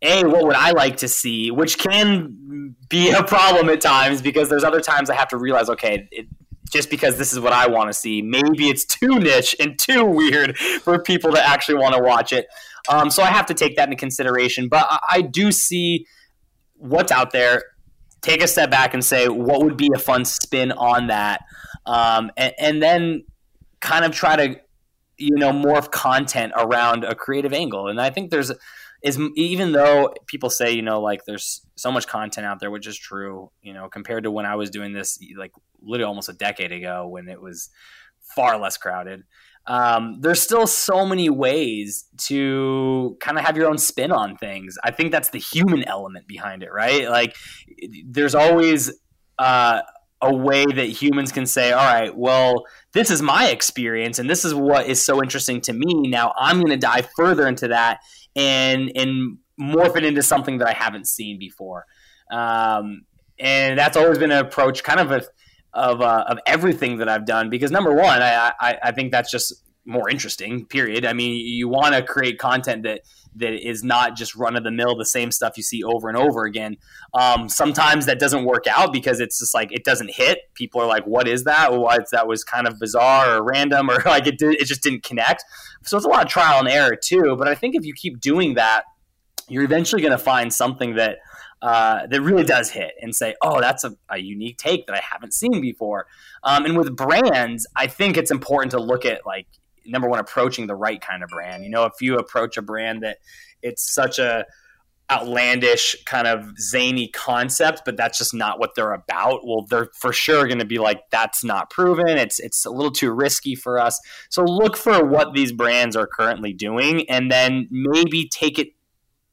a what would I like to see, which can be a problem at times because there's other times I have to realize, okay, it, just because this is what I want to see, maybe it's too niche and too weird for people to actually want to watch it. Um, so I have to take that into consideration. But I, I do see what's out there, take a step back and say what would be a fun spin on that, um, and, and then kind of try to you know morph content around a creative angle. And I think there's is even though people say you know like there's so much content out there which is true you know compared to when i was doing this like literally almost a decade ago when it was far less crowded um, there's still so many ways to kind of have your own spin on things i think that's the human element behind it right like there's always uh, a way that humans can say, all right, well, this is my experience and this is what is so interesting to me. Now I'm going to dive further into that and and morph it into something that I haven't seen before. Um, and that's always been an approach, kind of a, of uh, of everything that I've done. Because number one, I, I, I think that's just more interesting. Period. I mean, you want to create content that that is not just run of the mill, the same stuff you see over and over again. Um, sometimes that doesn't work out because it's just like it doesn't hit. People are like, "What is that? Well, that was kind of bizarre or random, or like it did, it just didn't connect." So it's a lot of trial and error too. But I think if you keep doing that, you're eventually going to find something that. Uh, that really does hit and say, oh, that's a, a unique take that I haven't seen before. Um, and with brands, I think it's important to look at like number one approaching the right kind of brand. You know if you approach a brand that it's such a outlandish kind of zany concept but that's just not what they're about well they're for sure going to be like that's not proven. It's it's a little too risky for us. So look for what these brands are currently doing and then maybe take it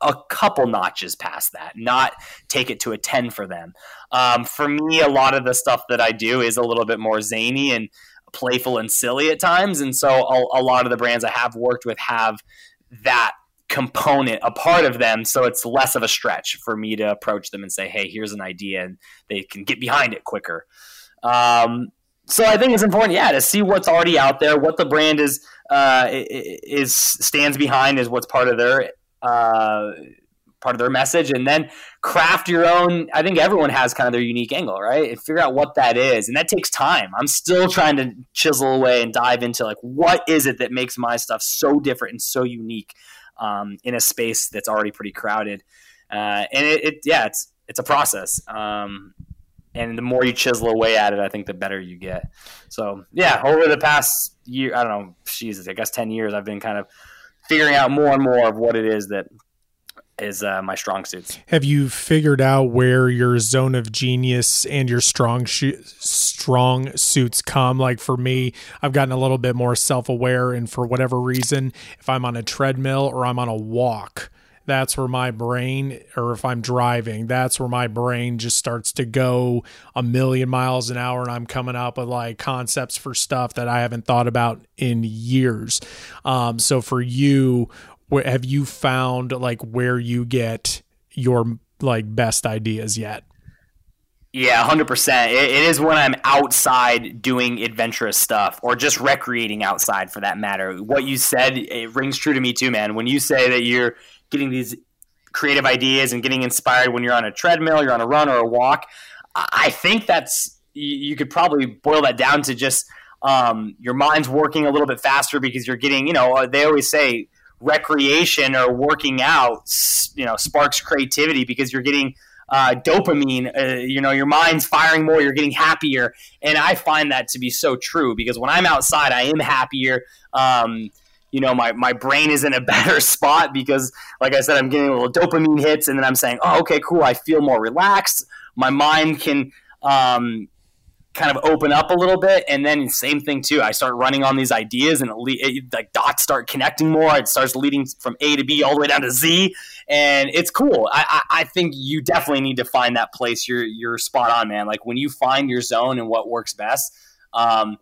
a couple notches past that, not take it to a 10 for them. Um, for me, a lot of the stuff that I do is a little bit more zany and playful and silly at times. And so a, a lot of the brands I have worked with have that component a part of them so it's less of a stretch for me to approach them and say hey here's an idea and they can get behind it quicker um, so i think it's important yeah to see what's already out there what the brand is uh, is stands behind is what's part of their uh, part of their message and then craft your own i think everyone has kind of their unique angle right? And figure out what that is and that takes time. I'm still trying to chisel away and dive into like what is it that makes my stuff so different and so unique um, in a space that's already pretty crowded. Uh, and it, it, yeah it's it's a process. Um, and the more you chisel away at it i think the better you get. So yeah over the past year i don't know jesus i guess 10 years i've been kind of figuring out more and more of what it is that is uh, my strong suits. Have you figured out where your zone of genius and your strong sh- strong suits come? Like for me, I've gotten a little bit more self aware, and for whatever reason, if I'm on a treadmill or I'm on a walk, that's where my brain, or if I'm driving, that's where my brain just starts to go a million miles an hour, and I'm coming up with like concepts for stuff that I haven't thought about in years. Um, so for you, have you found like where you get your like best ideas yet? Yeah, hundred percent. It is when I'm outside doing adventurous stuff, or just recreating outside, for that matter. What you said it rings true to me too, man. When you say that you're getting these creative ideas and getting inspired when you're on a treadmill, you're on a run or a walk, I think that's you could probably boil that down to just um, your mind's working a little bit faster because you're getting, you know, they always say recreation or working out, you know, sparks creativity because you're getting uh, dopamine. Uh, you know, your mind's firing more. You're getting happier, and I find that to be so true because when I'm outside, I am happier. Um, you know, my, my brain is in a better spot because, like I said, I'm getting a little dopamine hits, and then I'm saying, oh, okay, cool. I feel more relaxed. My mind can um, kind of open up a little bit. And then same thing too i start running on these ideas and it, it, like dots start connecting more. It starts leading from a to b all the way down to z. And it's cool. I, I, I think you definitely need to find that place. You're you're spot on man. Like when you find your zone and what works best um,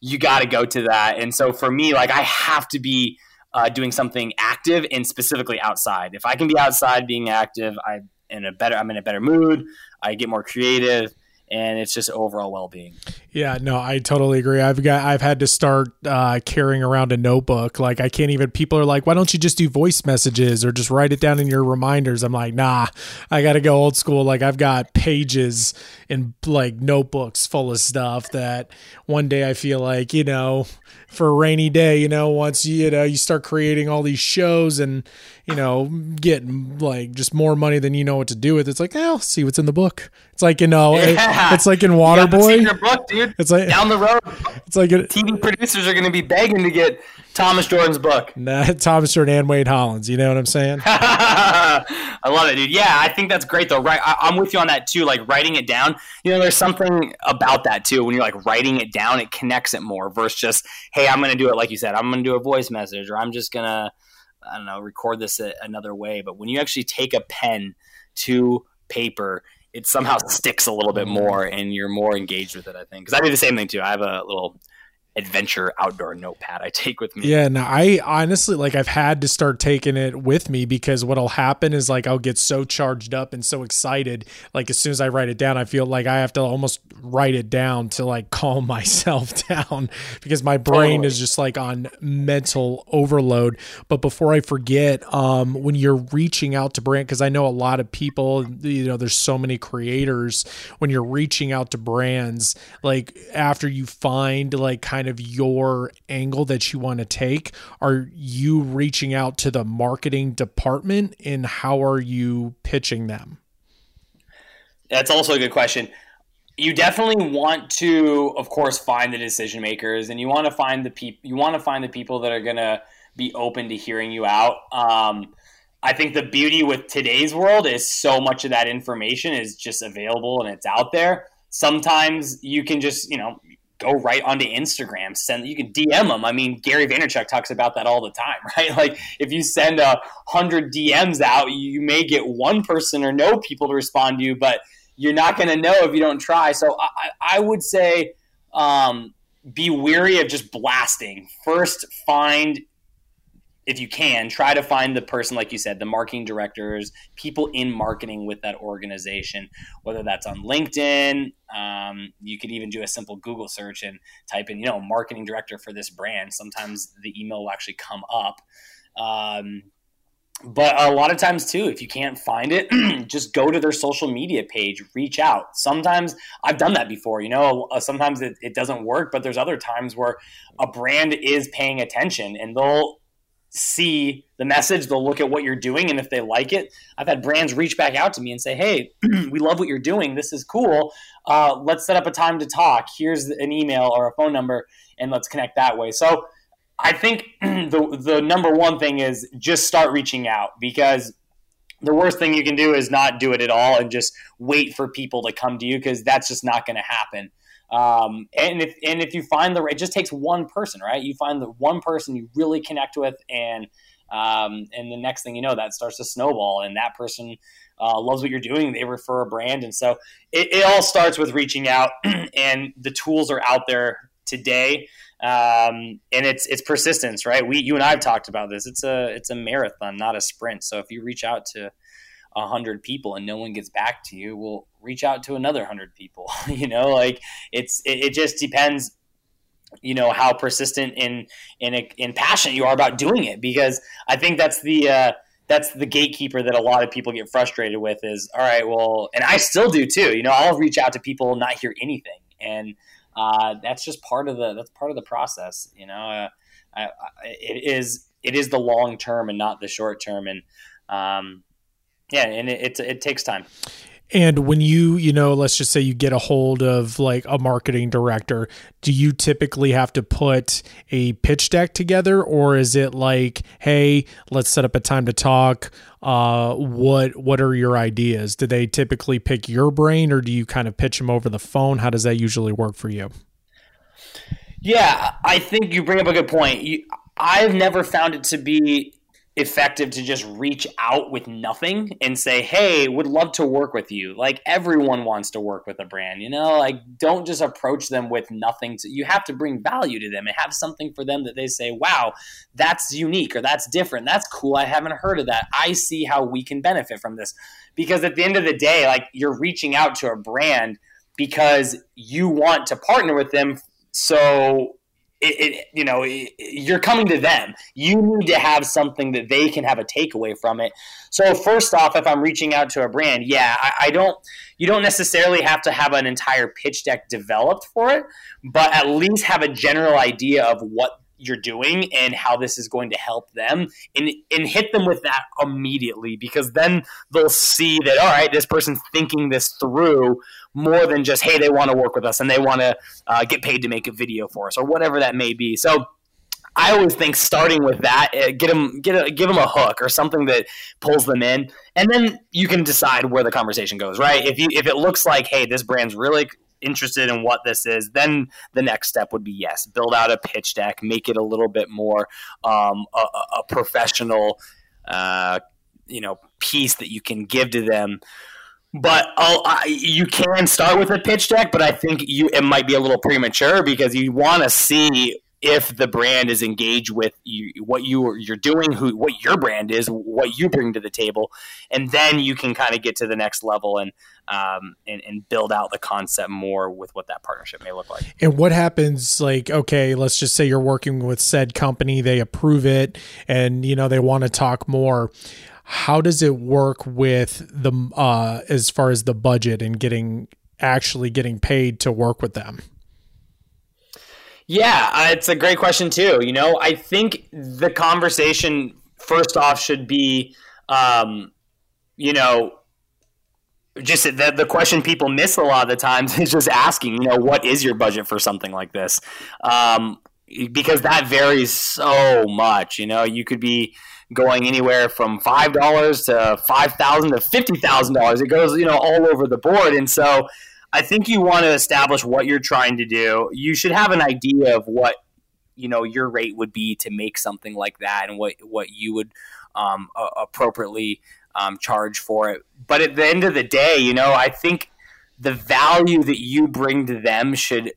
you got to go to that. And so for me like i have to be uh, doing something active and specifically outside. If i can be outside being active i in a better i'm in a better mood. I get more creative and it's just overall well-being. Yeah, no, I totally agree. I've got I've had to start uh, carrying around a notebook. Like I can't even. People are like, "Why don't you just do voice messages or just write it down in your reminders?" I'm like, "Nah, I got to go old school." Like I've got pages and like notebooks full of stuff that one day I feel like you know for a rainy day. You know, once you, you know you start creating all these shows and you know getting like just more money than you know what to do with. It's like, oh, see what's in the book. It's like you know, yeah. it, it's like in Waterboy. Dude. It's like down the road. It's like TV producers are going to be begging to get Thomas Jordan's book. Nah, Thomas Jordan and Wade Holland's. You know what I'm saying? I love it, dude. Yeah, I think that's great though. Right, I, am with you on that too. Like writing it down. You know, there's something about that too. When you're like writing it down, it connects it more versus just, hey, I'm going to do it like you said. I'm going to do a voice message, or I'm just going to, I don't know, record this another way. But when you actually take a pen to paper it somehow sticks a little bit more and you're more engaged with it i think. Because i do the same thing too. I have a little adventure outdoor notepad I take with me. Yeah, no, I honestly like I've had to start taking it with me because what'll happen is like I'll get so charged up and so excited. Like as soon as I write it down, I feel like I have to almost write it down to like calm myself down because my brain totally. is just like on mental overload. But before I forget, um, when you're reaching out to brand, because I know a lot of people, you know, there's so many creators. When you're reaching out to brands, like after you find like kind of your angle that you want to take, are you reaching out to the marketing department and how are you pitching them? That's also a good question. You definitely want to, of course, find the decision makers, and you want to find the people. You want to find the people that are going to be open to hearing you out. Um, I think the beauty with today's world is so much of that information is just available and it's out there. Sometimes you can just, you know, go right onto Instagram, send you can DM them. I mean, Gary Vaynerchuk talks about that all the time, right? Like if you send a hundred DMs out, you may get one person or no people to respond to you, but you're not going to know if you don't try. So I, I would say um, be weary of just blasting. First, find if you can, try to find the person, like you said, the marketing directors, people in marketing with that organization, whether that's on LinkedIn. Um, you could even do a simple Google search and type in, you know, marketing director for this brand. Sometimes the email will actually come up. Um, but a lot of times too if you can't find it just go to their social media page reach out sometimes i've done that before you know uh, sometimes it, it doesn't work but there's other times where a brand is paying attention and they'll see the message they'll look at what you're doing and if they like it i've had brands reach back out to me and say hey we love what you're doing. This is cool. Uh, let's set up a time to talk. Here's an email or a phone number and let's connect that way. So I think the the number one thing is just start reaching out because the worst thing you can do is not do it at all and just wait for people to come to you because that's just not going to happen. Um, and if and if you find the right it just takes one person, right? You find the one person you really connect with, and um, and the next thing you know, that starts to snowball, and that person uh, loves what you're doing. They refer a brand, and so it, it all starts with reaching out, and the tools are out there today um, and it's it's persistence, right? We you and I have talked about this. It's a it's a marathon, not a sprint. So if you reach out to hundred people and no one gets back to you, well, reach out to another hundred people. you know, like it's it, it, just depends. You know how persistent and in and passionate you are about doing it, because I think that's the uh, that's the gatekeeper that a lot of people get frustrated with. Is all right, well, and I still do too. You know, I'll reach out to people not hear anything, and uh, that's just part of the that's part of the process. You know, uh, I, I, it is it is the long term and not the short term, and um, yeah, and it, it, it takes time. And when you, you know, let's just say you get a hold of like a marketing director, do you typically have to put a pitch deck together or is it like, hey, let's set up a time to talk? Uh, what what are your ideas? Do they typically pick your brain or do you kind of pitch them over the phone? How does that usually work for you? Yeah, I think you bring up a good point. You, I've never found it to be effective to just reach out with nothing and say, "Hey, would love to work with you." Like everyone wants to work with a brand, you know? Like don't just approach them with nothing. To, you have to bring value to them and have something for them that they say, "Wow, that's unique or that's different. That's cool. I haven't heard of that. I see how we can benefit from this." Because at the end of the day, like you're reaching out to a brand because you want to partner with them so it, it, you know it, you're coming to them. You need to have something that they can have a takeaway from it. So first off if i'm reaching out to a brand yeah I, I, don't you don't necessarily have to have an entire pitch deck developed for it but at least have a general idea of what you're doing and how this is going to help them and, and hit them with that immediately because then they'll see that all right this person's thinking this through more than just hey they want to work with us and they want to uh, get paid to make a video for us or whatever that may be so I always think starting with that, uh, get them, get a, give them a hook or something that pulls them in, and then you can decide where the conversation goes. Right? If you if it looks like, hey, this brand's really interested in what this is, then the next step would be yes, build out a pitch deck, make it a little bit more um, a, a, professional, uh, you know, piece that you can give to them. But I, you can start with a pitch deck, but I think you it might be a little premature because you want to see if the brand is engaged with you, what you you're doing, who what your brand is, what you bring to the table, and then you can kind of get to the next level and, um, and and build out the concept more with what that partnership may look like. And what happens? Like, okay, let's just say you're working with said company, they approve it, and you know they want to talk more how does it work with the uh, as far as the budget and getting actually getting paid to work with them? Yeah, uh, it's a great question too. You know, I think the conversation first off should be, um, you know, just the, the question people miss a lot of the times is just asking, you know, what is your budget for something like this? Um, because that varies so much. You know, you could be going anywhere from five dollars to five thousand to fifty thousand dollars. It goes, you know, all over the board. And so I think you want to establish what you're trying to do. You should have an idea of what you know your rate would be to make something like that and what what you would um, appropriately um, charge for it. But at the end of the day, you know, I think the value that you bring to them should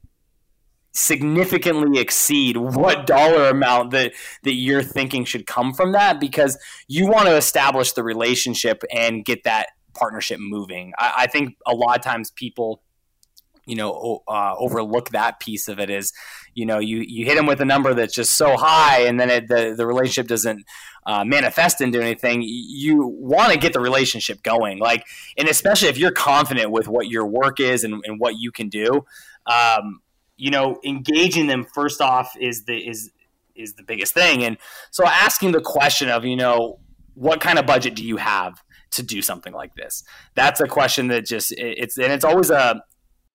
significantly exceed what dollar amount that that you're thinking should come from that because you want to establish the relationship and get that partnership moving. I, I think a lot of times people you know uh, overlook that piece of it is you know you you hit them with a number that's just so high and then it, the the relationship doesn't uh, manifest into anything you want to get the relationship going like and especially if you're confident with what your work is and, and what you can do um, you know, engaging them first off is the is is the biggest thing. And so asking the question of, you know, what kind of budget do you have to do something like this? That's a question that just it's and it's always a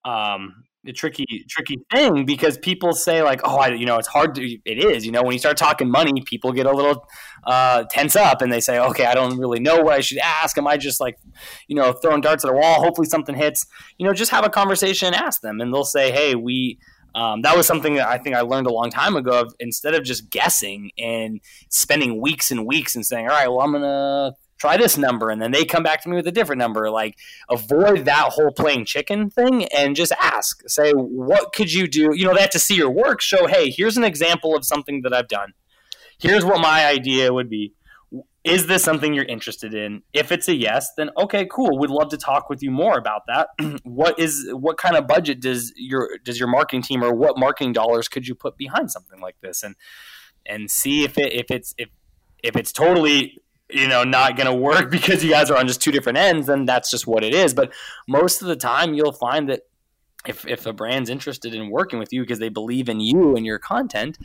um a tricky tricky thing because people say like oh I, you know it's hard to it is you know when you start talking money people get a little uh, tense up and they say okay I don't really know what I should ask am I just like you know throwing darts at a wall hopefully something hits you know just have a conversation and ask them and they'll say hey we um, that was something that I think I learned a long time ago. Of instead of just guessing and spending weeks and weeks and saying, "All right, well, I'm gonna try this number," and then they come back to me with a different number. Like, avoid that whole playing chicken thing and just ask. Say, "What could you do?" You know, have to see your work. Show, "Hey, here's an example of something that I've done. Here's what my idea would be." is this something you're interested in if it's a yes then okay cool we'd love to talk with you more about that what is what kind of budget does your does your marketing team or what marketing dollars could you put behind something like this and and see if it if it's if if it's totally you know not going to work because you guys are on just two different ends then that's just what it is but most of the time you'll find that if if a brand's interested in working with you because they believe in you and your content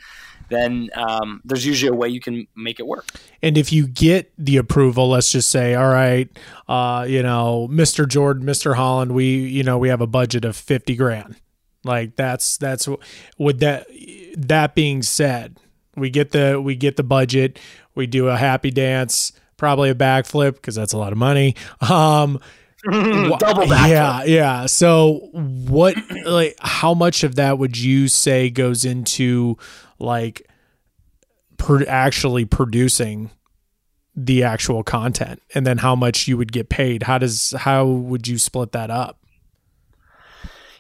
then um, there's usually a way you can make it work. And if you get the approval, let's just say, all right, uh, you know, Mr. Jordan, Mr. Holland, we, you know, we have a budget of 50 grand. Like that's, that's with that, that being said, we get the, we get the budget, we do a happy dance, probably a backflip because that's a lot of money. Um, double back yeah yeah. So what like how much of that would you say goes into like per- actually producing the actual content? And then how much you would get paid? How does how would you split that up?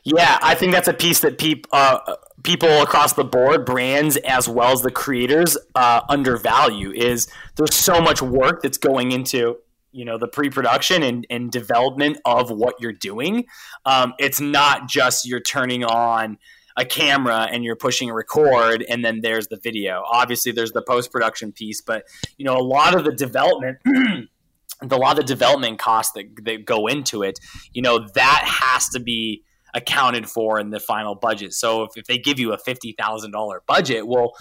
Yeah i think that's a piece that people uh, people across the board brands as well as the creators uh, undervalue is there's so much work that's going into you know the pre-production and, and development of what you're doing um, it's not just you're turning on a camera and you're pushing a record and then there's the video. Obviously there's the post production piece, but you know a lot of the development a lot of the development costs that, that go into it, you know, that has to be accounted for in the final budget. So if, if they give you a $50,000 budget, well,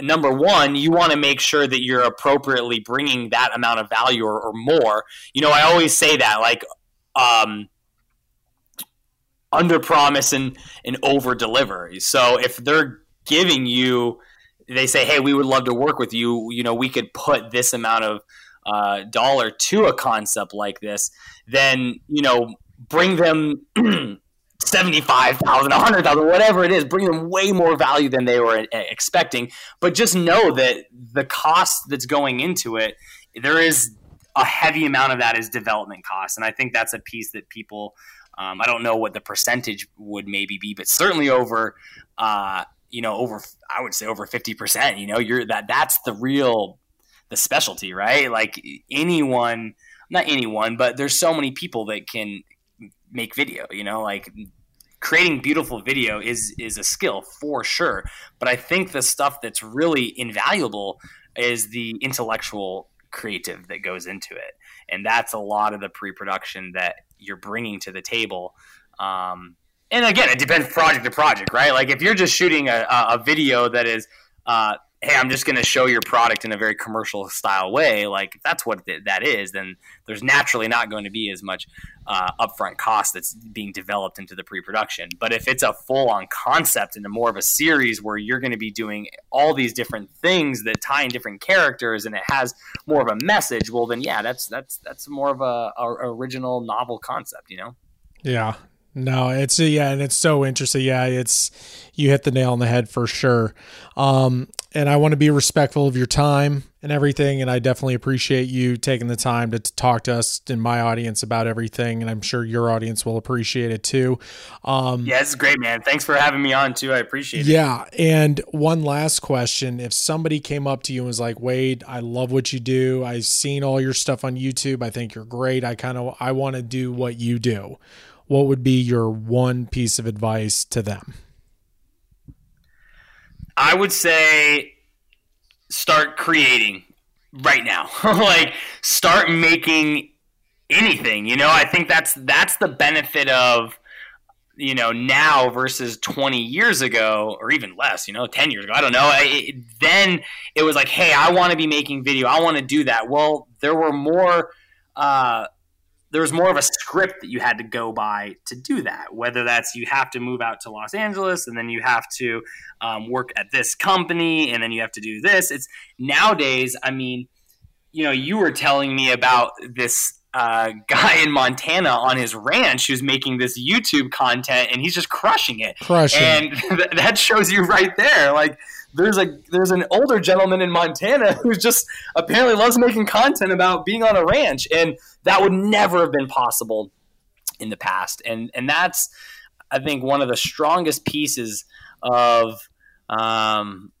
number one, you want to make sure that you're appropriately bringing that amount of value or, or more. You know, I always say that, like, um, under promise and, and over deliver. So if they're giving you, they say, hey, we would love to work with you, you know, we could put this amount of uh, dollar to a concept like this, then, you know, bring them 75,000, 100,000, whatever it is, bring them way more value than they were expecting. But just know that the cost that's going into it, there is a heavy amount of that is development costs, and I think that's a piece that people. Um, I don't know what the percentage would maybe be, but certainly over, uh, you know, over I would say over fifty percent. You know, you're that that's the real the specialty, right? Like anyone, not anyone, but there's so many people that can make video. You know, like creating beautiful video is is a skill for sure. But I think the stuff that's really invaluable is the intellectual creative that goes into it, and that's a lot of the pre-production that you're bringing to the table. Um, and again, it depends project to project, right? Like if you're just shooting a, a video that is uh, hey, I'm just going to show your product in a very commercial style way, like if that's what th- that is, then there's naturally not going to be as much uh, upfront cost that's being developed into the pre-production. But if it's a full-on concept and more of a series where you're going to be doing all these different things that tie in different characters and it has more of a message, well, then yeah, that's that's that's more of a, a original novel concept, you know. Yeah, no, it's yeah, and it's so interesting. Yeah, it's you hit the nail on the head for sure. Um, and I want to be respectful of your time and everything. And I definitely appreciate you taking the time to, talk to us and my audience about everything. And I'm sure your audience will appreciate it too. Um, yeah, it's great, man. Thanks for having me on too. I appreciate it. Yeah. And one last question: If somebody came up to you and was like, "Wade, I love what you do. I've seen all your stuff on YouTube. I think you're great. I kind of I want to do what you do." What would be your one piece of advice to them? I would say start creating right now. like start making anything. You know, I think that's that's the benefit of you know now versus 20 years ago or even less you know 10 years ago i don't know it, then it was like hey i want to be making video i want to do that well there were more uh, there was more of a script that you had to go by to do that. Whether that's you have to move out to Los Angeles and then you have to um, work at this company and then you have to do this. It's nowadays. I mean, you know, you were telling me about this uh, guy in Montana on his ranch who's making this YouTube content and he's just crushing it. Crushing. And th- that shows you right there, like there's a there's an older gentleman in Montana who just apparently loves making content about being on a ranch, and that would never have been possible in the past. And and that's I think one of the strongest pieces of um,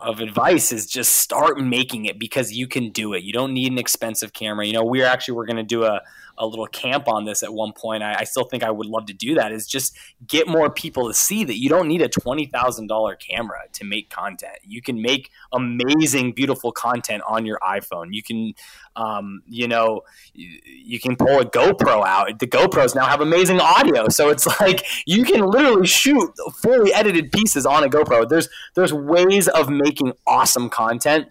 of advice is just start making it because you can do it. You don't need an expensive camera. You know, we're actually we're going to do a a little camp on this at one point. I, I, still think I would love to do that. Is just get more people to see that you don't need a twenty thousand dollar camera to make content. You can make amazing, beautiful content on your iPhone. You can, um, you know, you, you can pull a GoPro out. The GoPros now have amazing audio, so it's like you can literally shoot fully edited pieces on a GoPro. There's there's ways of making awesome content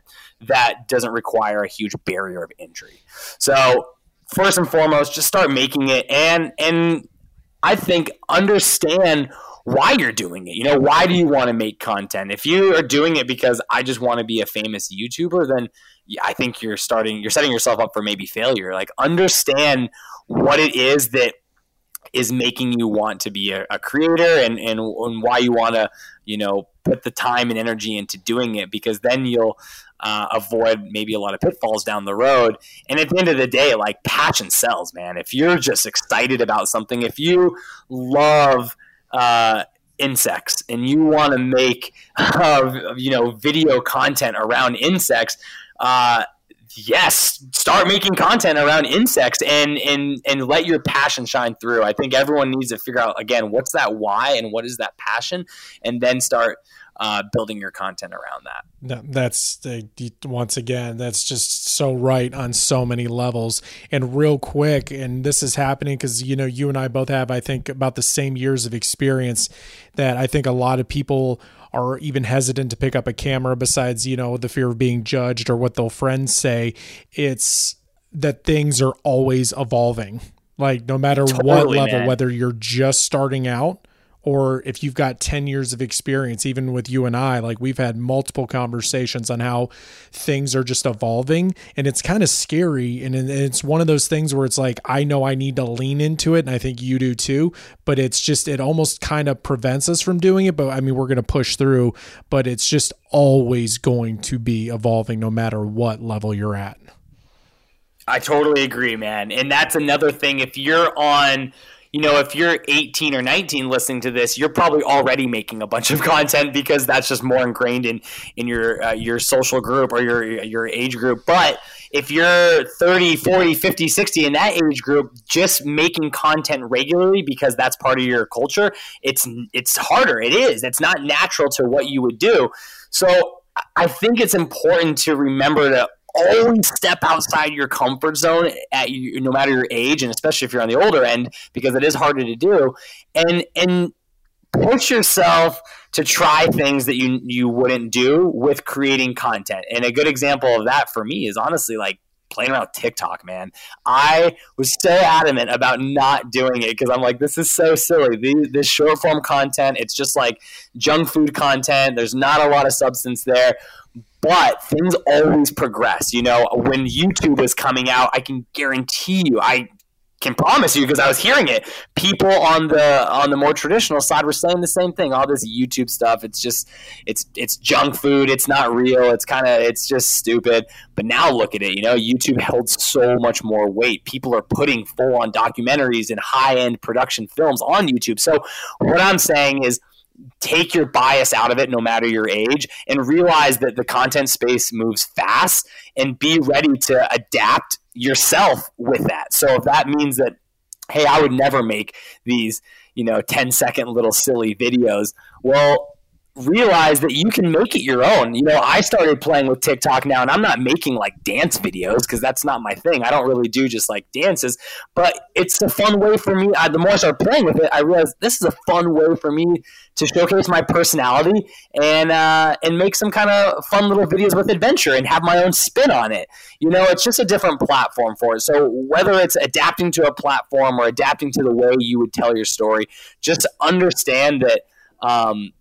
that doesn't require a huge barrier of entry. So first and foremost, just start making it and and I think understand why you're doing it. You know, why do you want to make content? If you are doing it because I just want to be a famous YouTuber, then I think you're starting you're setting yourself up for maybe failure. Like understand what it is that is making you want to be a, a creator and, and, and why you want to, you know, put the time and energy into doing it because then you'll uh, avoid maybe a lot of pitfalls down the road. And at the end of the day, like passion sells, man. If you're just excited about something, if you love uh, insects and you want to make uh, you know video content around insects. Uh, yes, start making content around insects and and and let your passion shine through. I think everyone needs to figure out again what's that why and what is that passion, and then start uh, building your content around that. That's uh, once again, that's just so right on so many levels. And real quick, and this is happening because you know you and I both have, I think, about the same years of experience. That I think a lot of people are even hesitant to pick up a camera. Besides, you know, the fear of being judged or what they'll friends say. It's that things are always evolving. Like no matter totally, what level, man. whether you're just starting out or if you've got 10 years of experience even with you and I like we've had multiple conversations on how things are just evolving and it's kind of scary and it's one of those things where it's like I know I need to lean into it and I think you do too but it's just it almost kind of prevents us from doing it but I mean we're going to push through but it's just always going to be evolving no matter what level you're at I totally agree, man. And that's another thing. If you're on, you know, if you're 18 or 19 listening to this, you're probably already making a bunch of content because that's just more ingrained in in your uh, your social group or your your age group. But if you're 30, 40, 50, 60 in that age group, just making content regularly because that's part of your culture, it's it's harder. It is. It's not natural to what you would do. So I think it's important to remember to always step outside your comfort zone at you, no matter your age, and especially if you're on the older end, because it is harder to do. And and push yourself to try things that you you wouldn't do with creating content. And a good example of that for me is honestly like playing around TikTok, man. I was so adamant about not doing it because I'm like, this is so silly. This short form content, it's just like junk food content. There's not a lot of substance there but things always progress. You know, when YouTube was coming out, I can guarantee you, I can promise you because I was hearing it. People on the on the more traditional side were saying the same thing. All this YouTube stuff, it's just it's it's junk food. It's not real. It's kind of it's just stupid. But now look at it. You know, YouTube held so much more weight. People are putting full on documentaries and high end production films on YouTube. So what I'm saying is take your bias out of it no matter your age and realize that the content space moves fast and be ready to adapt yourself with that. So if that means that hey, I would never make these, you know, 10 second little silly videos, well, realize that you can make it your own. You know, I started playing with TikTok now, and I'm not making like dance videos because that's not my thing. I don't really do just like dances, but it's a fun way for me. I, the more I start playing with it, I realize this is a fun way for me to showcase my personality and uh, and make some kind of fun little videos with adventure and have my own spin on it. You know, it's just a different platform for it. So whether it's adapting to a platform or adapting to the way you would tell your story, just understand that. Um,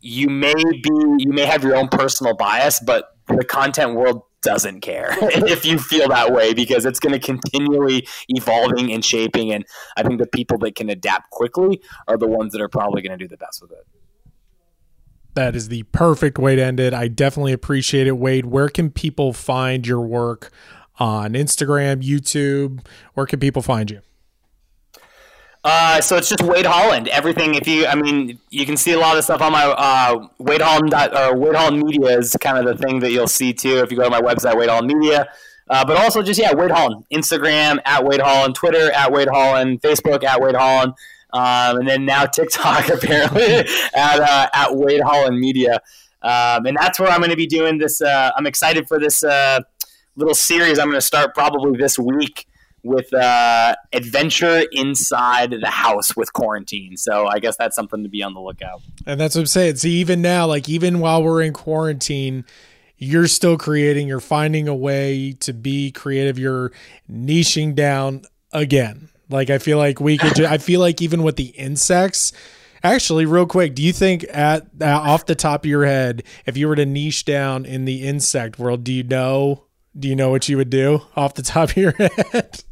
you may be you may have your own personal bias, but the content world doesn't care if you feel that way because it's going to continually evolving and shaping and i think the people that can adapt quickly are the ones that are probably going to do the best with it. That is the perfect way to end it. I definitely appreciate it. Wade where can people find your work on instagram youtube? Where can people find you uh, so it's just Wade Holland. Everything. If you, I mean, you can see a lot of stuff on my uh, Wade Holland or Wade Holland Media is kind of the thing that you'll see too if you go to my website Wade Holland Media. Uh, but also just yeah, Wade Holland, Instagram at Wade Holland, Twitter at Wade Holland, Facebook at Wade Holland, um, and then now TikTok apparently at uh, at Wade Holland Media. Um, and that's where I'm going to be doing this. Uh, I'm excited for this uh, little series. I'm going to start probably this week with uh, adventure inside the house with quarantine. So I guess that's something to be on the lookout. And that's what I'm saying. See, even now, like even while we're in quarantine, you're still creating. You're finding a way to be creative. You're niching down again. Like I feel like we could. I feel like even with the insects. Actually, real quick, do you think at uh, off the top of your head, if you were to niche down in the insect world, do you know? Do you know what you would do off the top of your head?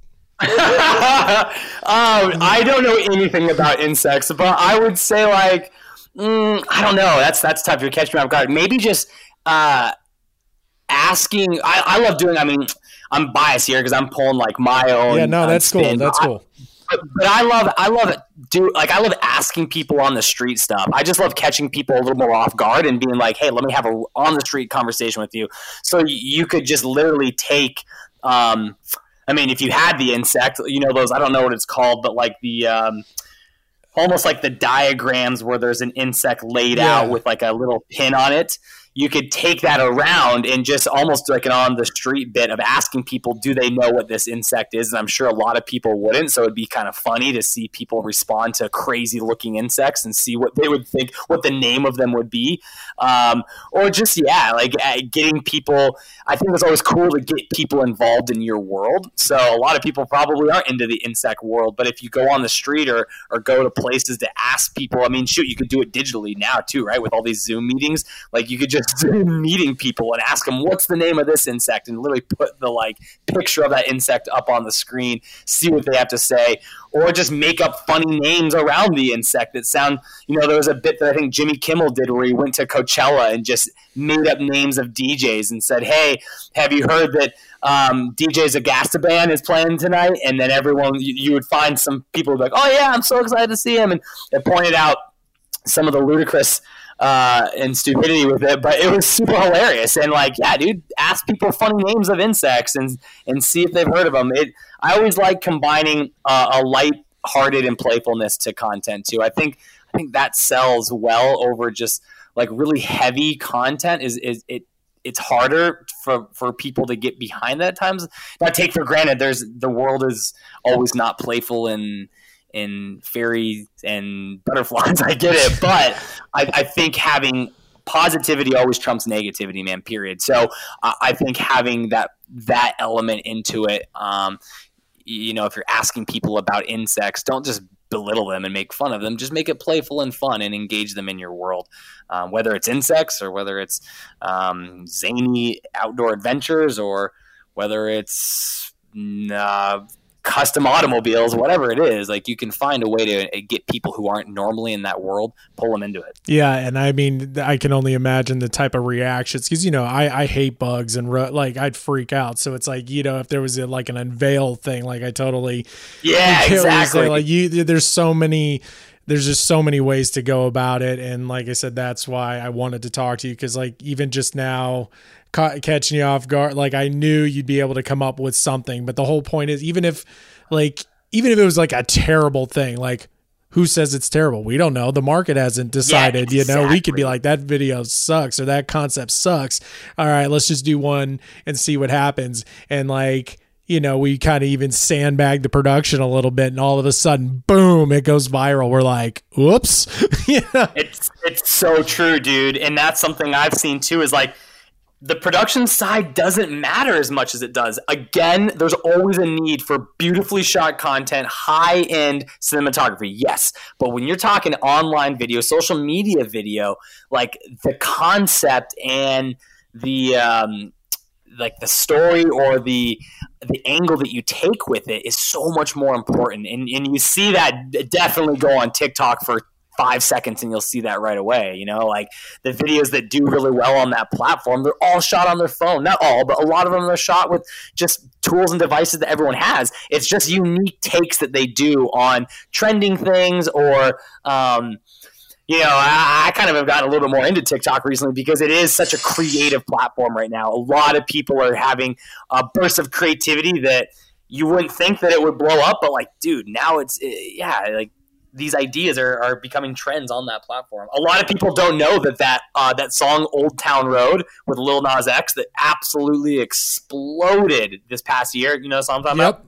um, I don't know anything about insects, but I would say like mm, I don't know. That's that's tough. You're catching me off guard. Maybe just uh, asking. I, I love doing. I mean, I'm biased here because I'm pulling like my own. Yeah, no, that's spin. cool. That's I, cool. But, but I love I love it. Do like I love asking people on the street stuff. I just love catching people a little more off guard and being like, "Hey, let me have a on the street conversation with you." So you could just literally take. Um, I mean, if you had the insect, you know those. I don't know what it's called, but like the um, almost like the diagrams where there's an insect laid yeah. out with like a little pin on it you could take that around and just almost like an on the street bit of asking people, do they know what this insect is? And I'm sure a lot of people wouldn't. So it'd be kind of funny to see people respond to crazy looking insects and see what they would think, what the name of them would be. Um, or just, yeah, like uh, getting people, I think it's always cool to get people involved in your world. So a lot of people probably aren't into the insect world, but if you go on the street or, or go to places to ask people, I mean, shoot, you could do it digitally now too, right? With all these Zoom meetings, like you could just Zoom meeting people and ask them what's the name of this insect, and literally put the like picture of that insect up on the screen, see what they have to say, or just make up funny names around the insect that sound. You know, there was a bit that I think Jimmy Kimmel did where he went to Coachella and just made up names of DJs and said, "Hey, have you heard that?" um, DJ Zagastaban is playing tonight, and then everyone you, you would find some people like, oh yeah, I'm so excited to see him, and it pointed out some of the ludicrous uh, and stupidity with it, but it was super hilarious. And like, yeah, dude, ask people funny names of insects and and see if they've heard of them. It I always like combining uh, a light-hearted and playfulness to content too. I think I think that sells well over just like really heavy content. Is is it it's harder for for people to get behind that at times. Not take for granted there's the world is always not playful and and fairies and butterflies. I get it, but I, I think having positivity always trumps negativity, man. Period. So uh, I think having that that element into it, um, you know, if you're asking people about insects, don't just belittle them and make fun of them. Just make it playful and fun and engage them in your world, um, whether it's insects or whether it's um, zany outdoor adventures or whether it's uh, custom automobiles, whatever it is, like you can find a way to uh, get people who aren't normally in that world, pull them into it. Yeah, and I mean, I can only imagine the type of reactions because you know I I hate bugs and like I'd freak out. So it's like you know if there was a, like an unveil thing, like I totally yeah exactly like you. There's so many there's just so many ways to go about it and like i said that's why i wanted to talk to you because like even just now ca- catching you off guard. Like I knew you'd be able to come up with something, but the whole point is even if like even if it was like a terrible thing, like who says it's terrible? We don't know. The market hasn't decided. Yeah, exactly. You know, we could be like that video sucks or that concept sucks. All right, let's just do one and see what happens. And like you know, we kind of even sandbag the production a little bit, and all of a sudden, boom, it goes viral. We're like, whoops. yeah. It's it's so true, dude. And that's something I've seen too. Is like the production side doesn't matter as much as it does. Again, there's always a need for beautifully shot content, high end cinematography, yes. But when you're talking online video, social media video, like the concept and the um, like the story or the the angle that you take with it is so much more important and, and you see that definitely go on tiktok for five seconds and you'll see that right away. You know, like the videos that do really well on that platform, they're all shot on their phone. Not all, but a lot of them are shot with just tools and devices that everyone has. It's just unique takes that they do on trending things or, um, you know, I, I, kind of have gotten a little more into TikTok recently because it is such a creative platform right now. A lot of people are having a burst of creativity that you wouldn't think that it would blow up, but like, dude, now it's, yeah, like these ideas are, are becoming trends on that platform. A lot of people don't know that that uh, that song "Old Town Road" with Lil Nas X that absolutely exploded this past year. You know, what I'm talking yep. about.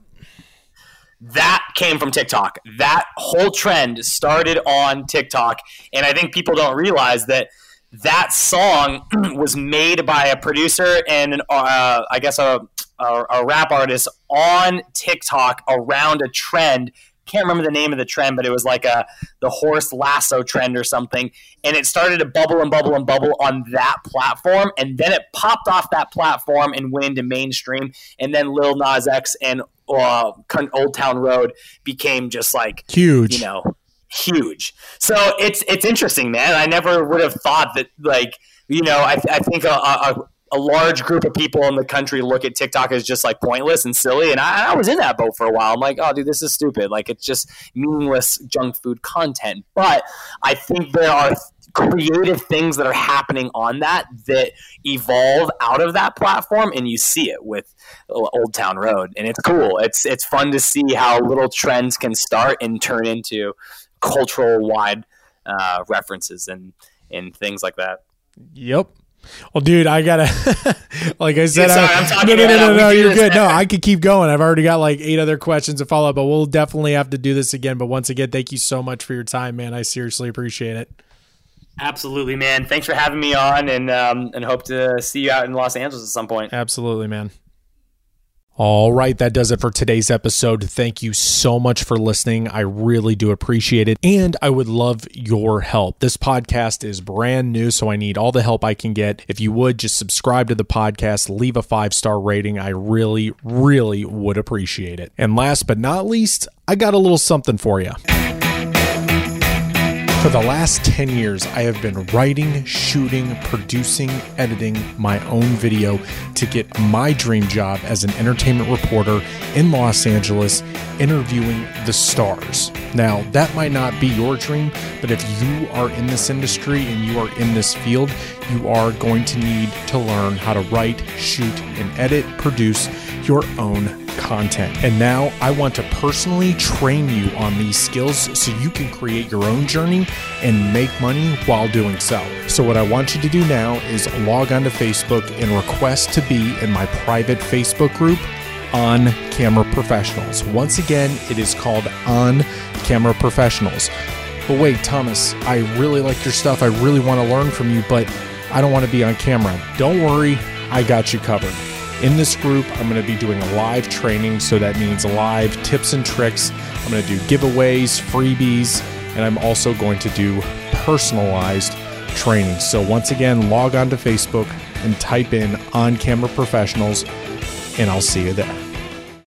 That came from TikTok. That whole trend started on TikTok, and I think people don't realize that that song was made by a producer and an, uh, I guess a, a, a rap artist on TikTok around a trend. Can't remember the name of the trend, but it was like a the horse lasso trend or something, and it started to bubble and bubble and bubble on that platform, and then it popped off that platform and went into mainstream, and then Lil Nas X and uh, Old Town Road became just like huge, you know, huge. So it's it's interesting, man. I never would have thought that like you know I, I think a, a a large group of people in the country look at TikTok as just like pointless and silly. And I, I, was in that boat for a while. I'm like, oh, dude, this is stupid. Like, it's just meaningless junk food content. But I think there are creative things that are happening on that that evolve out of that platform and you see it with old town road and it's cool it's it's fun to see how little trends can start and turn into cultural wide uh, references and and things like that yep well, dude, I gotta, like I said, sorry, I, am talking no, no, no, no, no, you're good. No, I could keep going. I've already got like eight other questions to follow up, but we'll definitely have to do this again. But once again, thank you so much for your time, man. I seriously appreciate it. Absolutely, man. Thanks for having me on, and um, and hope to see you out in Los Angeles at some point. Absolutely, man. All right, that does it for today's episode. Thank you so much for listening. I really do appreciate it. And I would love your help. This podcast is brand new, so I need all the help I can get. If you would just subscribe to the podcast, leave a five star rating. I really, really would appreciate it. And last but not least, I got a little something for you. For the last 10 years, I have been writing, shooting, producing, editing my own video to get my dream job as an entertainment reporter in Los Angeles, interviewing the stars. Now, that might not be your dream, but if you are in this industry and you are in this field, you are going to need to learn how to write, shoot, and edit, produce your own content. And now I want to personally train you on these skills so you can create your own journey and make money while doing so. So, what I want you to do now is log onto Facebook and request to be in my private Facebook group on camera professionals. Once again, it is called On Camera Professionals. But wait, Thomas, I really like your stuff. I really want to learn from you, but I don't want to be on camera. Don't worry, I got you covered. In this group, I'm going to be doing a live training, so that means live tips and tricks. I'm going to do giveaways, freebies, and I'm also going to do personalized training. So, once again, log on to Facebook and type in on camera professionals, and I'll see you there.